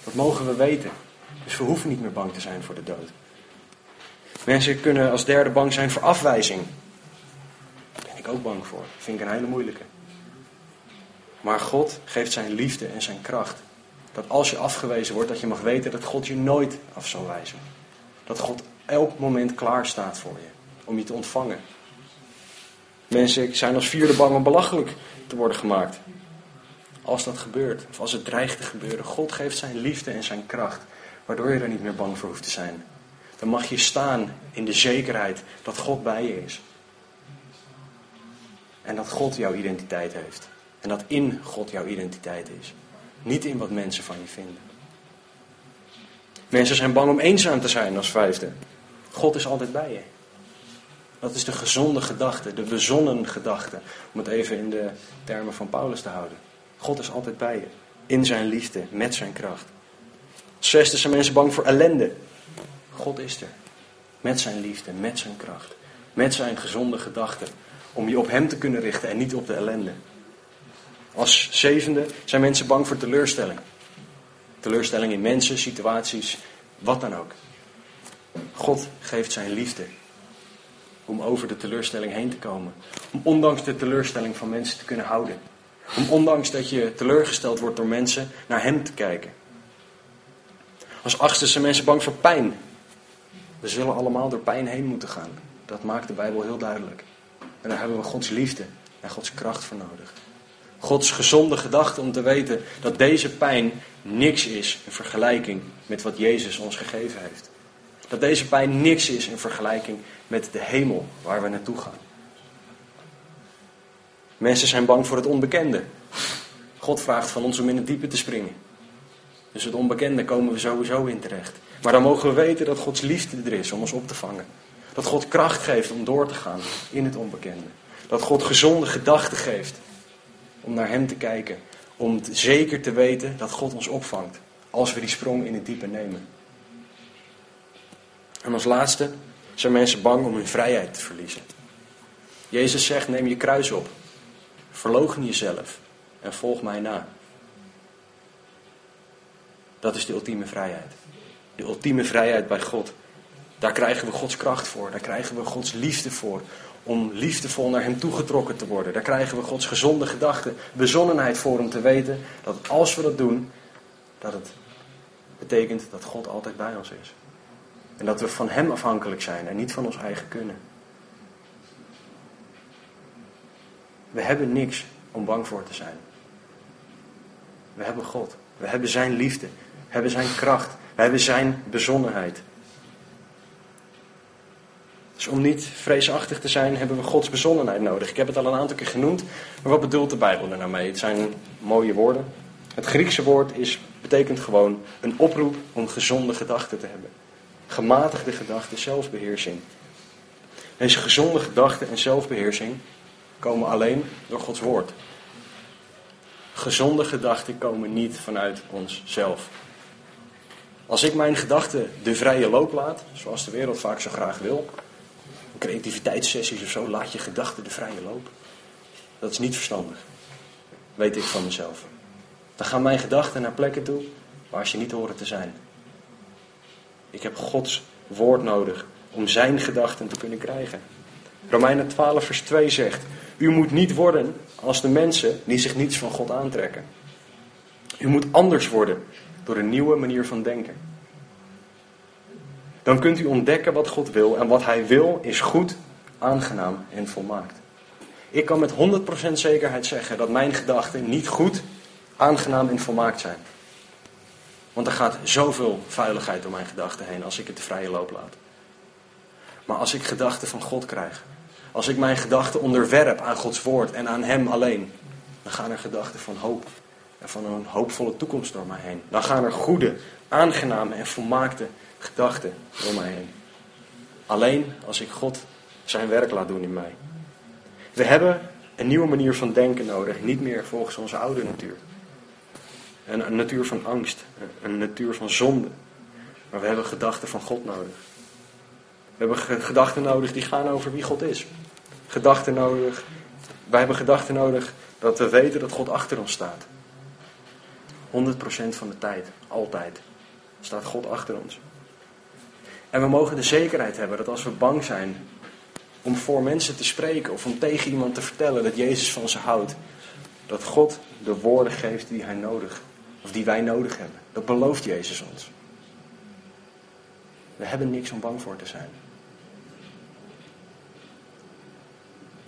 Dat mogen we weten. Dus we hoeven niet meer bang te zijn voor de dood. Mensen kunnen als derde bang zijn voor afwijzing. Daar ben ik ook bang voor. Dat vind ik een hele moeilijke. Maar God geeft zijn liefde en zijn kracht. Dat als je afgewezen wordt, dat je mag weten dat God je nooit af zal wijzen. Dat God elk moment klaar staat voor je. Om je te ontvangen. Mensen zijn als vierde bang om belachelijk te worden gemaakt. Als dat gebeurt, of als het dreigt te gebeuren, God geeft zijn liefde en zijn kracht. Waardoor je er niet meer bang voor hoeft te zijn. Dan mag je staan in de zekerheid dat God bij je is. En dat God jouw identiteit heeft. En dat in God jouw identiteit is. Niet in wat mensen van je vinden. Mensen zijn bang om eenzaam te zijn als vijfde. God is altijd bij je. Dat is de gezonde gedachte, de bezonnen gedachte. Om het even in de termen van Paulus te houden. God is altijd bij je. In zijn liefde, met zijn kracht. Zesde zijn mensen bang voor ellende. God is er. Met zijn liefde, met zijn kracht. Met zijn gezonde gedachten. Om je op hem te kunnen richten en niet op de ellende. Als zevende zijn mensen bang voor teleurstelling. Teleurstelling in mensen, situaties, wat dan ook. God geeft zijn liefde om over de teleurstelling heen te komen. Om ondanks de teleurstelling van mensen te kunnen houden. Om ondanks dat je teleurgesteld wordt door mensen, naar Hem te kijken. Als achtste zijn mensen bang voor pijn. We zullen allemaal door pijn heen moeten gaan. Dat maakt de Bijbel heel duidelijk. En daar hebben we Gods liefde en Gods kracht voor nodig. Gods gezonde gedachte om te weten dat deze pijn niks is in vergelijking met wat Jezus ons gegeven heeft. Dat deze pijn niks is in vergelijking met de hemel waar we naartoe gaan. Mensen zijn bang voor het onbekende. God vraagt van ons om in het diepe te springen. Dus het onbekende komen we sowieso in terecht. Maar dan mogen we weten dat Gods liefde er is om ons op te vangen. Dat God kracht geeft om door te gaan in het onbekende. Dat God gezonde gedachten geeft om naar Hem te kijken. Om zeker te weten dat God ons opvangt als we die sprong in het diepe nemen. En als laatste zijn mensen bang om hun vrijheid te verliezen. Jezus zegt: neem je kruis op, verloochen jezelf en volg mij na. Dat is de ultieme vrijheid. De ultieme vrijheid bij God. Daar krijgen we Gods kracht voor, daar krijgen we Gods liefde voor. Om liefdevol naar Hem toegetrokken te worden. Daar krijgen we Gods gezonde gedachten, bezonnenheid voor om te weten dat als we dat doen, dat het betekent dat God altijd bij ons is. En dat we van Hem afhankelijk zijn en niet van ons eigen kunnen. We hebben niks om bang voor te zijn. We hebben God. We hebben Zijn liefde. We hebben Zijn kracht. We hebben Zijn bezonnenheid. Dus om niet vreesachtig te zijn, hebben we Gods bezonnenheid nodig. Ik heb het al een aantal keer genoemd, maar wat bedoelt de Bijbel er nou mee? Het zijn mooie woorden. Het Griekse woord is, betekent gewoon een oproep om gezonde gedachten te hebben. Gematigde gedachten, zelfbeheersing. Deze gezonde gedachten en zelfbeheersing komen alleen door Gods woord. Gezonde gedachten komen niet vanuit onszelf. Als ik mijn gedachten de vrije loop laat, zoals de wereld vaak zo graag wil, creativiteitssessies of zo, laat je gedachten de vrije loop. Dat is niet verstandig, weet ik van mezelf. Dan gaan mijn gedachten naar plekken toe waar ze niet horen te zijn. Ik heb Gods woord nodig om zijn gedachten te kunnen krijgen. Romeinen 12, vers 2 zegt: U moet niet worden als de mensen die zich niets van God aantrekken. U moet anders worden door een nieuwe manier van denken. Dan kunt u ontdekken wat God wil en wat Hij wil is goed, aangenaam en volmaakt. Ik kan met 100% zekerheid zeggen dat mijn gedachten niet goed, aangenaam en volmaakt zijn. Want er gaat zoveel vuiligheid door mijn gedachten heen als ik het de vrije loop laat. Maar als ik gedachten van God krijg, als ik mijn gedachten onderwerp aan Gods woord en aan Hem alleen, dan gaan er gedachten van hoop en van een hoopvolle toekomst door mij heen. Dan gaan er goede, aangename en volmaakte gedachten door mij heen. Alleen als ik God zijn werk laat doen in mij. We hebben een nieuwe manier van denken nodig, niet meer volgens onze oude natuur. Een, natuur van angst, een natuur van zonde. Maar we hebben gedachten van God nodig. We hebben gedachten nodig die gaan over wie God is. Gedachten nodig. Wij hebben gedachten nodig dat we weten dat God achter ons staat. 100% van de tijd, altijd, staat God achter ons. En we mogen de zekerheid hebben dat als we bang zijn om voor mensen te spreken of om tegen iemand te vertellen dat Jezus van ze houdt, dat God de woorden geeft die hij nodig, of die wij nodig hebben. Dat belooft Jezus ons. We hebben niks om bang voor te zijn.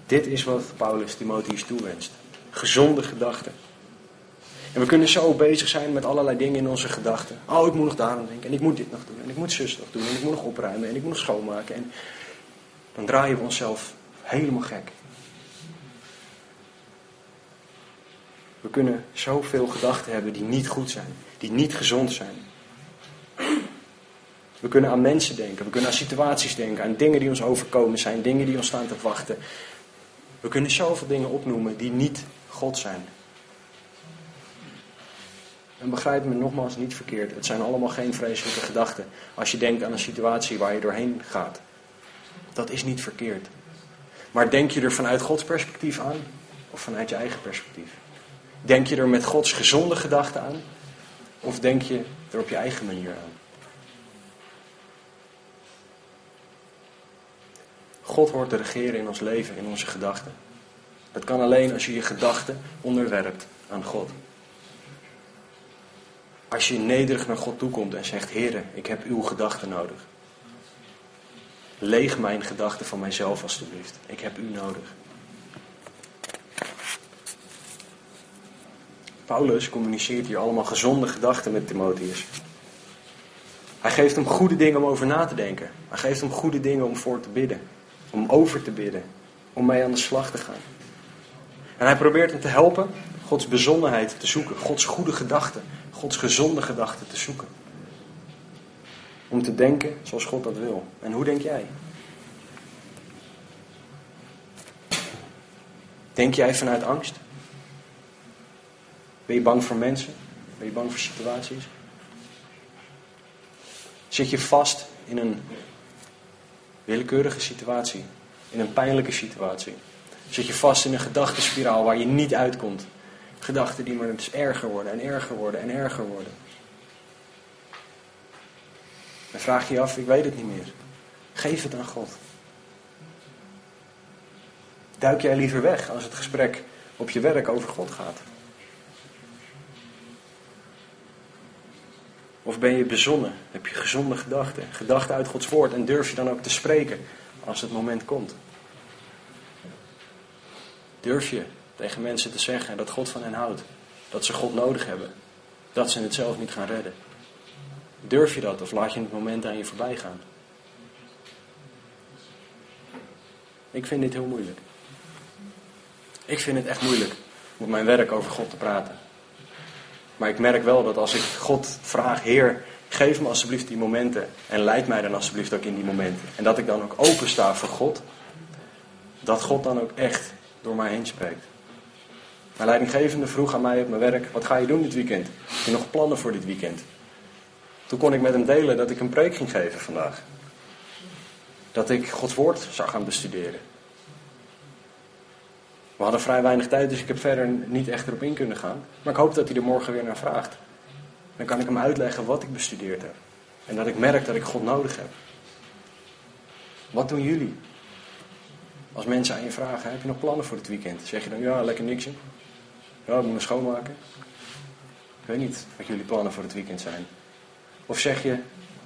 Dit is wat Paulus Timotheus toewenst. Gezonde gedachten. En we kunnen zo bezig zijn met allerlei dingen in onze gedachten. Oh, ik moet nog daarom denken. En ik moet dit nog doen. En ik moet zus nog doen. En ik moet nog opruimen. En ik moet nog schoonmaken. En dan draaien we onszelf helemaal gek. We kunnen zoveel gedachten hebben die niet goed zijn. Die niet gezond zijn. We kunnen aan mensen denken. We kunnen aan situaties denken. Aan dingen die ons overkomen zijn. Dingen die ons staan te wachten. We kunnen zoveel dingen opnoemen die niet God zijn. En begrijp me nogmaals niet verkeerd. Het zijn allemaal geen vreselijke gedachten. Als je denkt aan een situatie waar je doorheen gaat. Dat is niet verkeerd. Maar denk je er vanuit Gods perspectief aan? Of vanuit je eigen perspectief? Denk je er met Gods gezonde gedachten aan? Of denk je er op je eigen manier aan? God hoort te regeren in ons leven, in onze gedachten. Dat kan alleen als je je gedachten onderwerpt aan God. Als je nederig naar God toekomt en zegt: Heer, ik heb uw gedachten nodig. Leeg mijn gedachten van mijzelf alstublieft. Ik heb u nodig. Paulus communiceert hier allemaal gezonde gedachten met Timotheus. Hij geeft hem goede dingen om over na te denken. Hij geeft hem goede dingen om voor te bidden. Om over te bidden. Om mee aan de slag te gaan. En hij probeert hem te helpen Gods bezonnenheid te zoeken. Gods goede gedachten. Gods gezonde gedachten te zoeken. Om te denken zoals God dat wil. En hoe denk jij? Denk jij vanuit angst? Ben je bang voor mensen? Ben je bang voor situaties? Zit je vast in een willekeurige situatie? In een pijnlijke situatie? Zit je vast in een gedachtenspiraal waar je niet uitkomt? Gedachten die maar dus erger worden en erger worden en erger worden. Dan vraag je je af, ik weet het niet meer. Geef het aan God. Duik jij liever weg als het gesprek op je werk over God gaat? Of ben je bezonnen? Heb je gezonde gedachten? Gedachten uit Gods woord en durf je dan ook te spreken als het moment komt? Durf je tegen mensen te zeggen dat God van hen houdt? Dat ze God nodig hebben? Dat ze het zelf niet gaan redden? Durf je dat of laat je het moment aan je voorbij gaan? Ik vind dit heel moeilijk. Ik vind het echt moeilijk om op mijn werk over God te praten. Maar ik merk wel dat als ik God vraag, Heer, geef me alsjeblieft die momenten en leid mij dan alsjeblieft ook in die momenten. En dat ik dan ook open sta voor God, dat God dan ook echt door mij heen spreekt. Mijn leidinggevende vroeg aan mij op mijn werk, wat ga je doen dit weekend? Heb je nog plannen voor dit weekend? Toen kon ik met hem delen dat ik een preek ging geven vandaag. Dat ik Gods woord zou gaan bestuderen. We hadden vrij weinig tijd, dus ik heb verder niet echt erop in kunnen gaan. Maar ik hoop dat hij er morgen weer naar vraagt. Dan kan ik hem uitleggen wat ik bestudeerd heb. En dat ik merk dat ik God nodig heb. Wat doen jullie? Als mensen aan je vragen, heb je nog plannen voor het weekend? Zeg je dan, ja, lekker niksje. Ja, ik moet me schoonmaken. Ik weet niet wat jullie plannen voor het weekend zijn. Of zeg je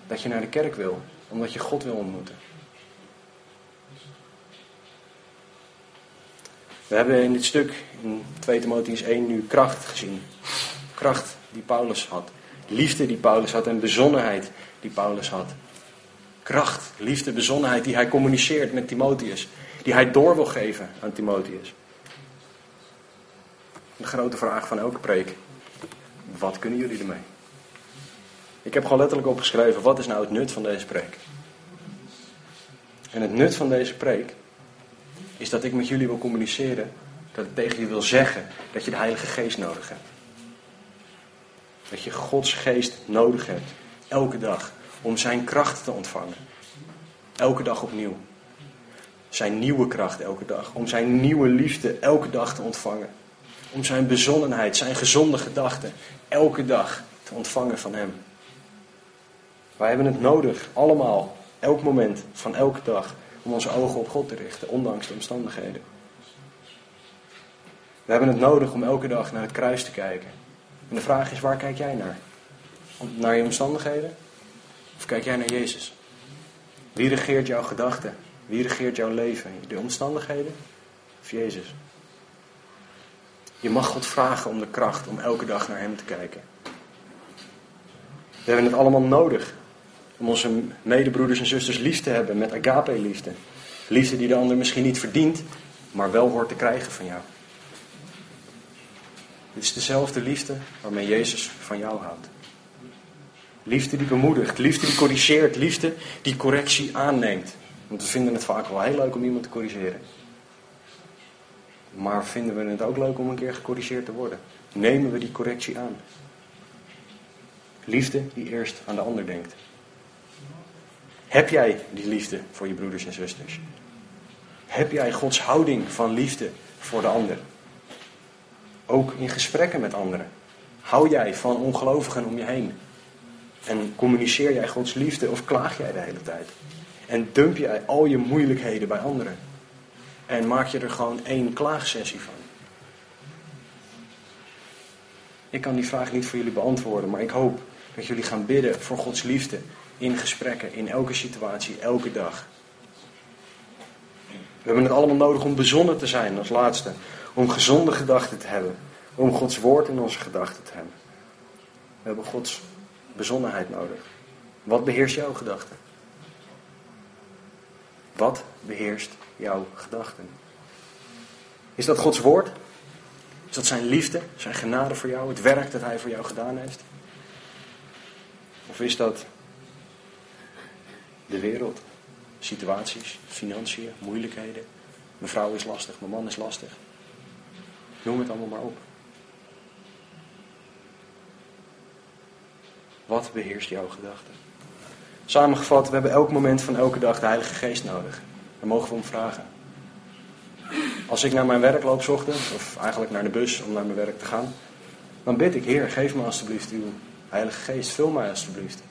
dat je naar de kerk wil, omdat je God wil ontmoeten. We hebben in dit stuk, in 2 Timotheus 1, nu kracht gezien. Kracht die Paulus had. Liefde die Paulus had en bezonnenheid die Paulus had. Kracht, liefde, bezonnenheid die hij communiceert met Timotheus. Die hij door wil geven aan Timotheus. De grote vraag van elke preek. Wat kunnen jullie ermee? Ik heb gewoon letterlijk opgeschreven, wat is nou het nut van deze preek? En het nut van deze preek is dat ik met jullie wil communiceren, dat ik tegen je wil zeggen dat je de Heilige Geest nodig hebt. Dat je Gods geest nodig hebt, elke dag, om zijn kracht te ontvangen. Elke dag opnieuw. Zijn nieuwe kracht elke dag. Om zijn nieuwe liefde elke dag te ontvangen. Om zijn bezonnenheid, zijn gezonde gedachten elke dag te ontvangen van hem. Wij hebben het nodig, allemaal, elk moment van elke dag, om onze ogen op God te richten, ondanks de omstandigheden. We hebben het nodig om elke dag naar het kruis te kijken. En de vraag is, waar kijk jij naar? Naar je omstandigheden? Of kijk jij naar Jezus? Wie regeert jouw gedachten? Wie regeert jouw leven? De omstandigheden of Jezus? Je mag God vragen om de kracht om elke dag naar Hem te kijken. We hebben het allemaal nodig om onze medebroeders en zusters lief te hebben met agape-liefde. Liefde die de ander misschien niet verdient, maar wel hoort te krijgen van jou. Het is dezelfde liefde waarmee Jezus van jou houdt. Liefde die bemoedigt, liefde die corrigeert, liefde die correctie aanneemt. Want we vinden het vaak wel heel leuk om iemand te corrigeren. Maar vinden we het ook leuk om een keer gecorrigeerd te worden? Nemen we die correctie aan? Liefde die eerst aan de ander denkt. Heb jij die liefde voor je broeders en zusters? Heb jij Gods houding van liefde voor de ander? Ook in gesprekken met anderen. Hou jij van ongelovigen om je heen? En communiceer jij Gods liefde of klaag jij de hele tijd? En dump jij al je moeilijkheden bij anderen? En maak je er gewoon één klaagsessie van? Ik kan die vraag niet voor jullie beantwoorden, maar ik hoop dat jullie gaan bidden voor Gods liefde in gesprekken, in elke situatie, elke dag. We hebben het allemaal nodig om bezonnen te zijn als laatste. Om gezonde gedachten te hebben. Om Gods woord in onze gedachten te hebben. We hebben Gods bezonnenheid nodig. Wat beheerst jouw gedachten? Wat beheerst jouw gedachten? Is dat Gods woord? Is dat zijn liefde, zijn genade voor jou, het werk dat hij voor jou gedaan heeft? Of is dat de wereld, situaties, financiën, moeilijkheden? Mijn vrouw is lastig, mijn man is lastig. Noem het allemaal maar op. Wat beheerst jouw gedachten? Samengevat, we hebben elk moment van elke dag de Heilige Geest nodig. Daar mogen we om vragen. Als ik naar mijn werk loop ochtend, of eigenlijk naar de bus om naar mijn werk te gaan, dan bid ik, Heer, geef me alstublieft uw Heilige Geest, vul mij alstublieft.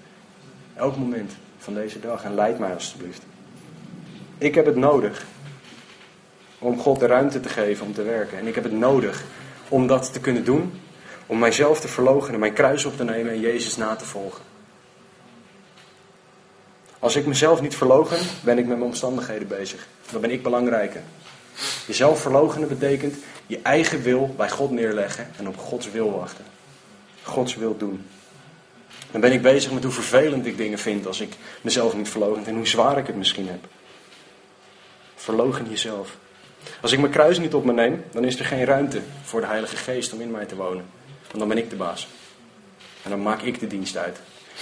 Elk moment van deze dag en leid mij alstublieft. Ik heb het nodig om God de ruimte te geven om te werken. En ik heb het nodig om dat te kunnen doen, om mijzelf te verloochenen, mijn kruis op te nemen en Jezus na te volgen. Als ik mezelf niet verlogen, ben ik met mijn omstandigheden bezig. Dan ben ik belangrijker. Jezelf verloochenen betekent je eigen wil bij God neerleggen en op Gods wil wachten. Gods wil doen. Dan ben ik bezig met hoe vervelend ik dingen vind als ik mezelf niet verlogen en hoe zwaar ik het misschien heb. Verlogen jezelf. Als ik mijn kruis niet op me neem, dan is er geen ruimte voor de Heilige Geest om in mij te wonen. Want dan ben ik de baas. En dan maak ik de dienst uit.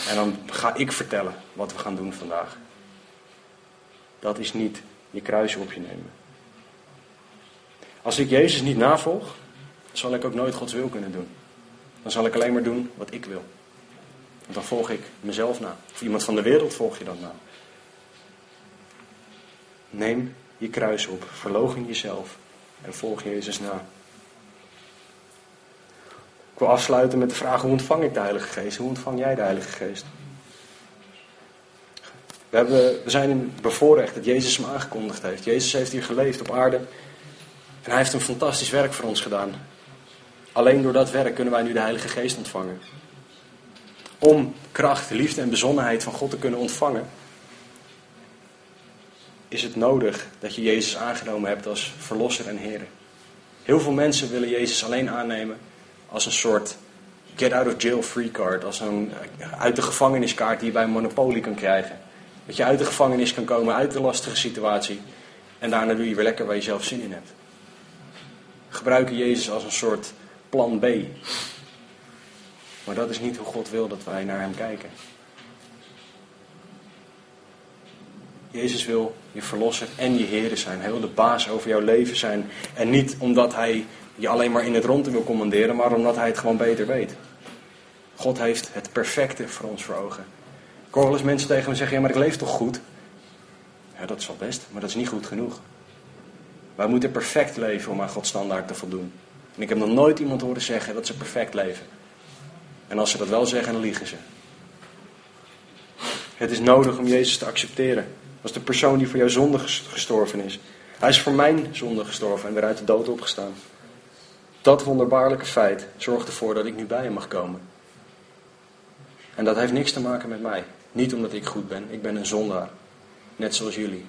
En dan ga ik vertellen wat we gaan doen vandaag. Dat is niet je kruis op je nemen. Als ik Jezus niet navolg, zal ik ook nooit Gods wil kunnen doen. Dan zal ik alleen maar doen wat ik wil. Dan volg ik mezelf na. Of iemand van de wereld volg je dan na. Neem je kruis op, verloochen jezelf en volg Jezus na. Ik wil afsluiten met de vraag: hoe ontvang ik de Heilige Geest? Hoe ontvang jij de Heilige Geest? We, hebben, we zijn bevoorrecht dat Jezus hem aangekondigd heeft. Jezus heeft hier geleefd op aarde. En hij heeft een fantastisch werk voor ons gedaan. Alleen door dat werk kunnen wij nu de Heilige Geest ontvangen. Om kracht, liefde en bezonnenheid van God te kunnen ontvangen, is het nodig dat je Jezus aangenomen hebt als verlosser en Heer. Heel veel mensen willen Jezus alleen aannemen als een soort get out of jail free card, als een uit de gevangeniskaart die je bij monopolie kan krijgen. Dat je uit de gevangenis kan komen, uit de lastige situatie. En daarna doe je weer lekker waar je zelf zin in hebt. Gebruiken Jezus als een soort plan B. Maar dat is niet hoe God wil dat wij naar Hem kijken. Jezus wil je verlosser en je Heer zijn. Hij wil de baas over jouw leven zijn. En niet omdat Hij je alleen maar in het rond wil commanderen, maar omdat Hij het gewoon beter weet. God heeft het perfecte voor ons voor ogen. Ik hoor wel eens mensen tegen me zeggen, ja maar ik leef toch goed? Ja, dat is wel best, maar dat is niet goed genoeg. Wij moeten perfect leven om aan Gods standaard te voldoen. En ik heb nog nooit iemand horen zeggen dat ze perfect leven. En als ze dat wel zeggen, dan liegen ze. Het is nodig om Jezus te accepteren. Als de persoon die voor jouw zonde gestorven is. Hij is voor mijn zonde gestorven en weer uit de dood opgestaan. Dat wonderbaarlijke feit zorgt ervoor dat ik nu bij hem mag komen. En dat heeft niks te maken met mij. Niet omdat ik goed ben, ik ben een zondaar. Net zoals jullie.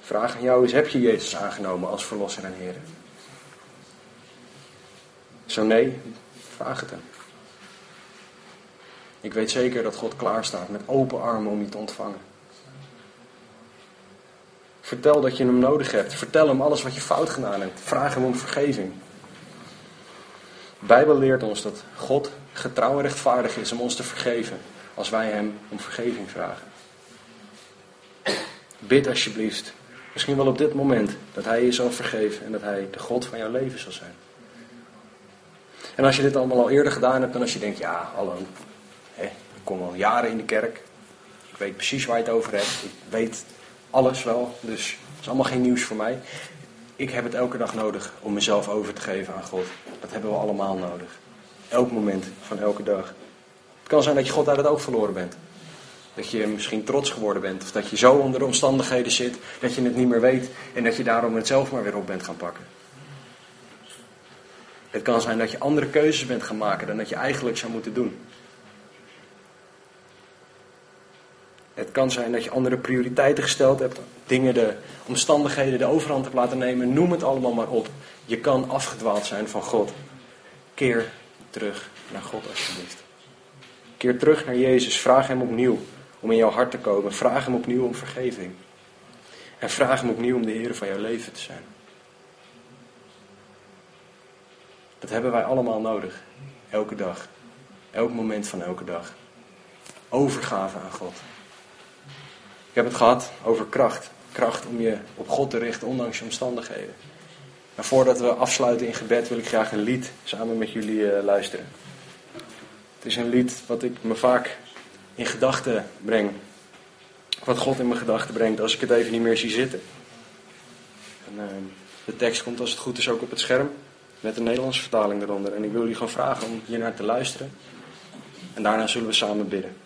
Vraag aan jou is, heb je Jezus aangenomen als verlosser en Heer? Zo nee, vraag het hem. Ik weet zeker dat God klaar staat met open armen om je te ontvangen. Vertel dat je hem nodig hebt. Vertel hem alles wat je fout gedaan hebt. Vraag hem om vergeving. De Bijbel leert ons dat God getrouw en rechtvaardig is om ons te vergeven als wij hem om vergeving vragen. Bid alsjeblieft, misschien wel op dit moment, dat hij je zal vergeven en dat hij de God van jouw leven zal zijn. En als je dit allemaal al eerder gedaan hebt en als je denkt, ja, hallo, hè, ik kom al jaren in de kerk, ik weet precies waar je het over hebt, ik weet alles wel, dus het is allemaal geen nieuws voor mij. Ik heb het elke dag nodig om mezelf over te geven aan God. Dat hebben we allemaal nodig. Elk moment van elke dag. Het kan zijn dat je God uit het oog verloren bent. Dat je misschien trots geworden bent. Of dat je zo onder de omstandigheden zit dat je het niet meer weet. En dat je daarom het zelf maar weer op bent gaan pakken. Het kan zijn dat je andere keuzes bent gaan maken dan dat je eigenlijk zou moeten doen. Het kan zijn dat je andere prioriteiten gesteld hebt. Dingen, de omstandigheden, de overhand hebt laten nemen. Noem het allemaal maar op. Je kan afgedwaald zijn van God. Keer terug naar God alsjeblieft. Keer terug naar Jezus. Vraag Hem opnieuw om in jouw hart te komen. Vraag Hem opnieuw om vergeving. En vraag Hem opnieuw om de Heer van jouw leven te zijn. Dat hebben wij allemaal nodig. Elke dag. Elk moment van elke dag. Overgave aan God. Ik heb het gehad over kracht. Kracht om je op God te richten, ondanks je omstandigheden. Maar voordat we afsluiten in gebed wil ik graag een lied samen met jullie uh, luisteren. Het is een lied wat ik me vaak in gedachten breng. Wat God in mijn gedachten brengt als ik het even niet meer zie zitten. En, uh, de tekst komt als het goed is ook op het scherm. Met een Nederlandse vertaling eronder. En ik wil jullie gewoon vragen om hier naar te luisteren. En daarna zullen we samen bidden.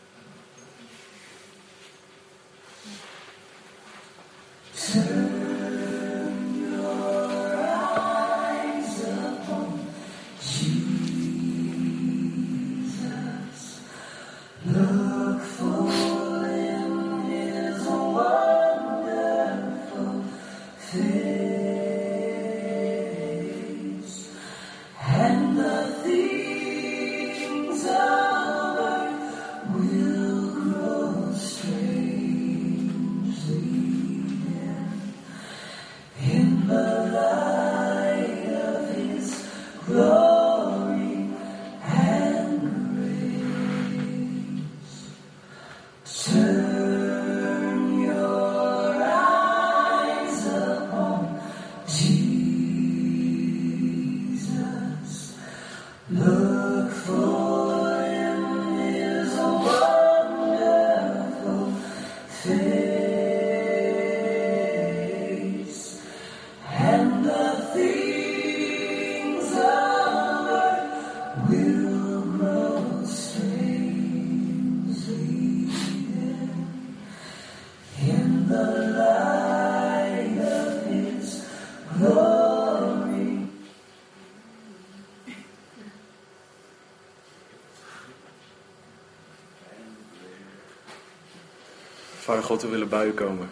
Vader God, we willen bij u komen.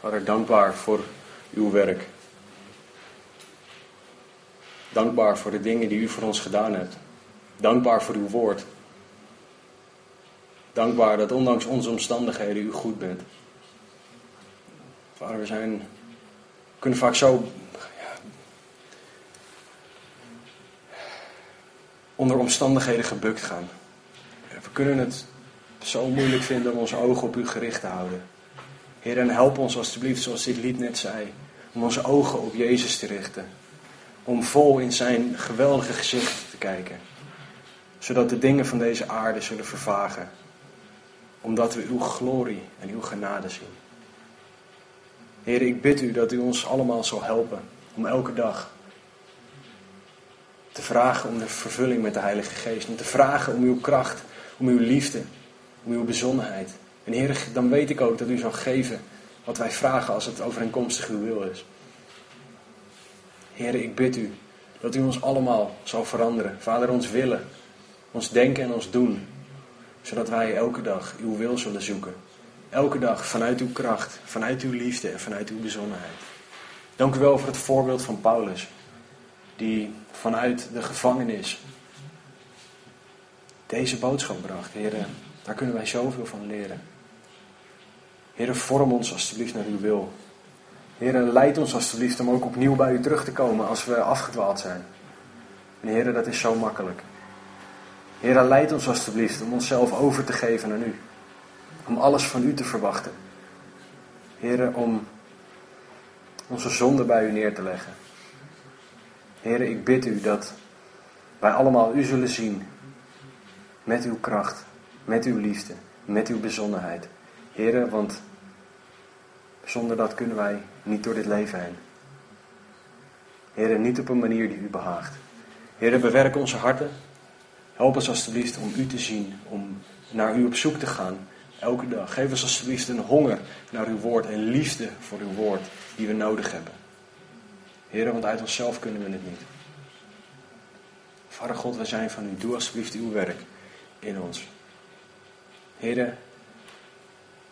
Vader, dankbaar voor uw werk. Dankbaar voor de dingen die u voor ons gedaan hebt. Dankbaar voor uw woord. Dankbaar dat ondanks onze omstandigheden u goed bent. Vader, we zijn kunnen vaak zo ja, onder omstandigheden gebukt gaan. We kunnen het zo moeilijk vinden om onze ogen op u gericht te houden. Heer, en help ons alstublieft, zoals dit lied net zei, om onze ogen op Jezus te richten. Om vol in zijn geweldige gezicht te kijken. Zodat de dingen van deze aarde zullen vervagen. Omdat we uw glorie en uw genade zien. Heer, ik bid u dat u ons allemaal zal helpen om elke dag te vragen om de vervulling met de Heilige Geest. Om te vragen om uw kracht, om uw liefde, om uw bezonnenheid. En Heer, dan weet ik ook dat u zal geven wat wij vragen als het overeenkomstig uw wil is. Heer, ik bid u dat u ons allemaal zal veranderen. Vader, ons willen, ons denken en ons doen. Zodat wij elke dag uw wil zullen zoeken. Elke dag vanuit uw kracht, vanuit uw liefde en vanuit uw bezonnenheid. Dank u wel voor het voorbeeld van Paulus. Die vanuit de gevangenis deze boodschap bracht. Heren, daar kunnen wij zoveel van leren. Heren, vorm ons alstublieft naar uw wil. Heren, leid ons alstublieft om ook opnieuw bij u terug te komen als we afgedwaald zijn. En dat is zo makkelijk. Heren, leid ons alstublieft om onszelf over te geven aan u. Om alles van u te verwachten. Heren, om onze zonde bij u neer te leggen. Heren, ik bid u dat wij allemaal u zullen zien met uw kracht, met uw liefde, met uw bezonnenheid. Heren, want zonder dat kunnen wij niet door dit leven heen. Heren, niet op een manier die u behaagt. Heren, bewerk onze harten. Help ons alstublieft om u te zien, om naar u op zoek te gaan, elke dag. Geef ons alstublieft een honger naar uw woord en liefde voor uw woord die we nodig hebben. Heren, want uit onszelf kunnen we het niet. Vader God, wij zijn van u. Doe alsjeblieft uw werk in ons. Heren,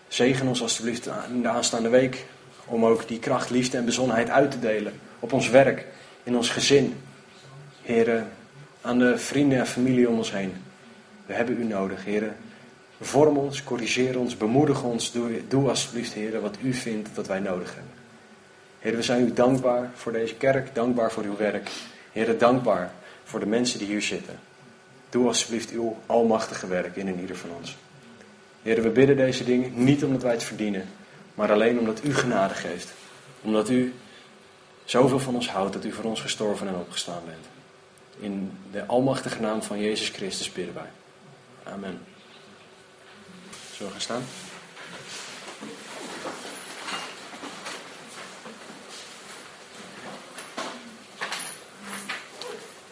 zegen ons alsjeblieft in de aanstaande week om ook die kracht, liefde en bezonnenheid uit te delen op ons werk, in ons gezin. Heren, aan de vrienden en familie om ons heen. We hebben u nodig, heren. Vorm ons, corrigeer ons, bemoedig ons. Doe, doe alsjeblieft, heren, wat u vindt dat wij nodig hebben. Heren, we zijn u dankbaar voor deze kerk, dankbaar voor uw werk. Heren, dankbaar voor de mensen die hier zitten. Doe alsjeblieft uw almachtige werk in en ieder van ons. Heren, we bidden deze dingen niet omdat wij het verdienen, maar alleen omdat u genade geeft. Omdat u zoveel van ons houdt dat u voor ons gestorven en opgestaan bent. In de almachtige naam van Jezus Christus bidden wij. Amen. Zullen we gaan staan?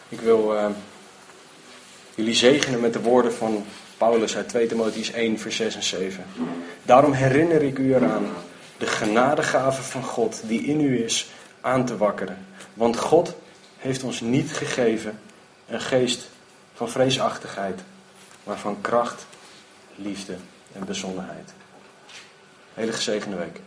Ik wil uh, jullie zegenen met de woorden van Paulus uit 2 Timotheüs 1, vers 6 en 7. Daarom herinner ik u eraan de genadegave van God die in u is aan te wakkeren. Want God heeft ons niet gegeven een geest van vreesachtigheid, maar van kracht, liefde en bezonnenheid. Hele gezegende week.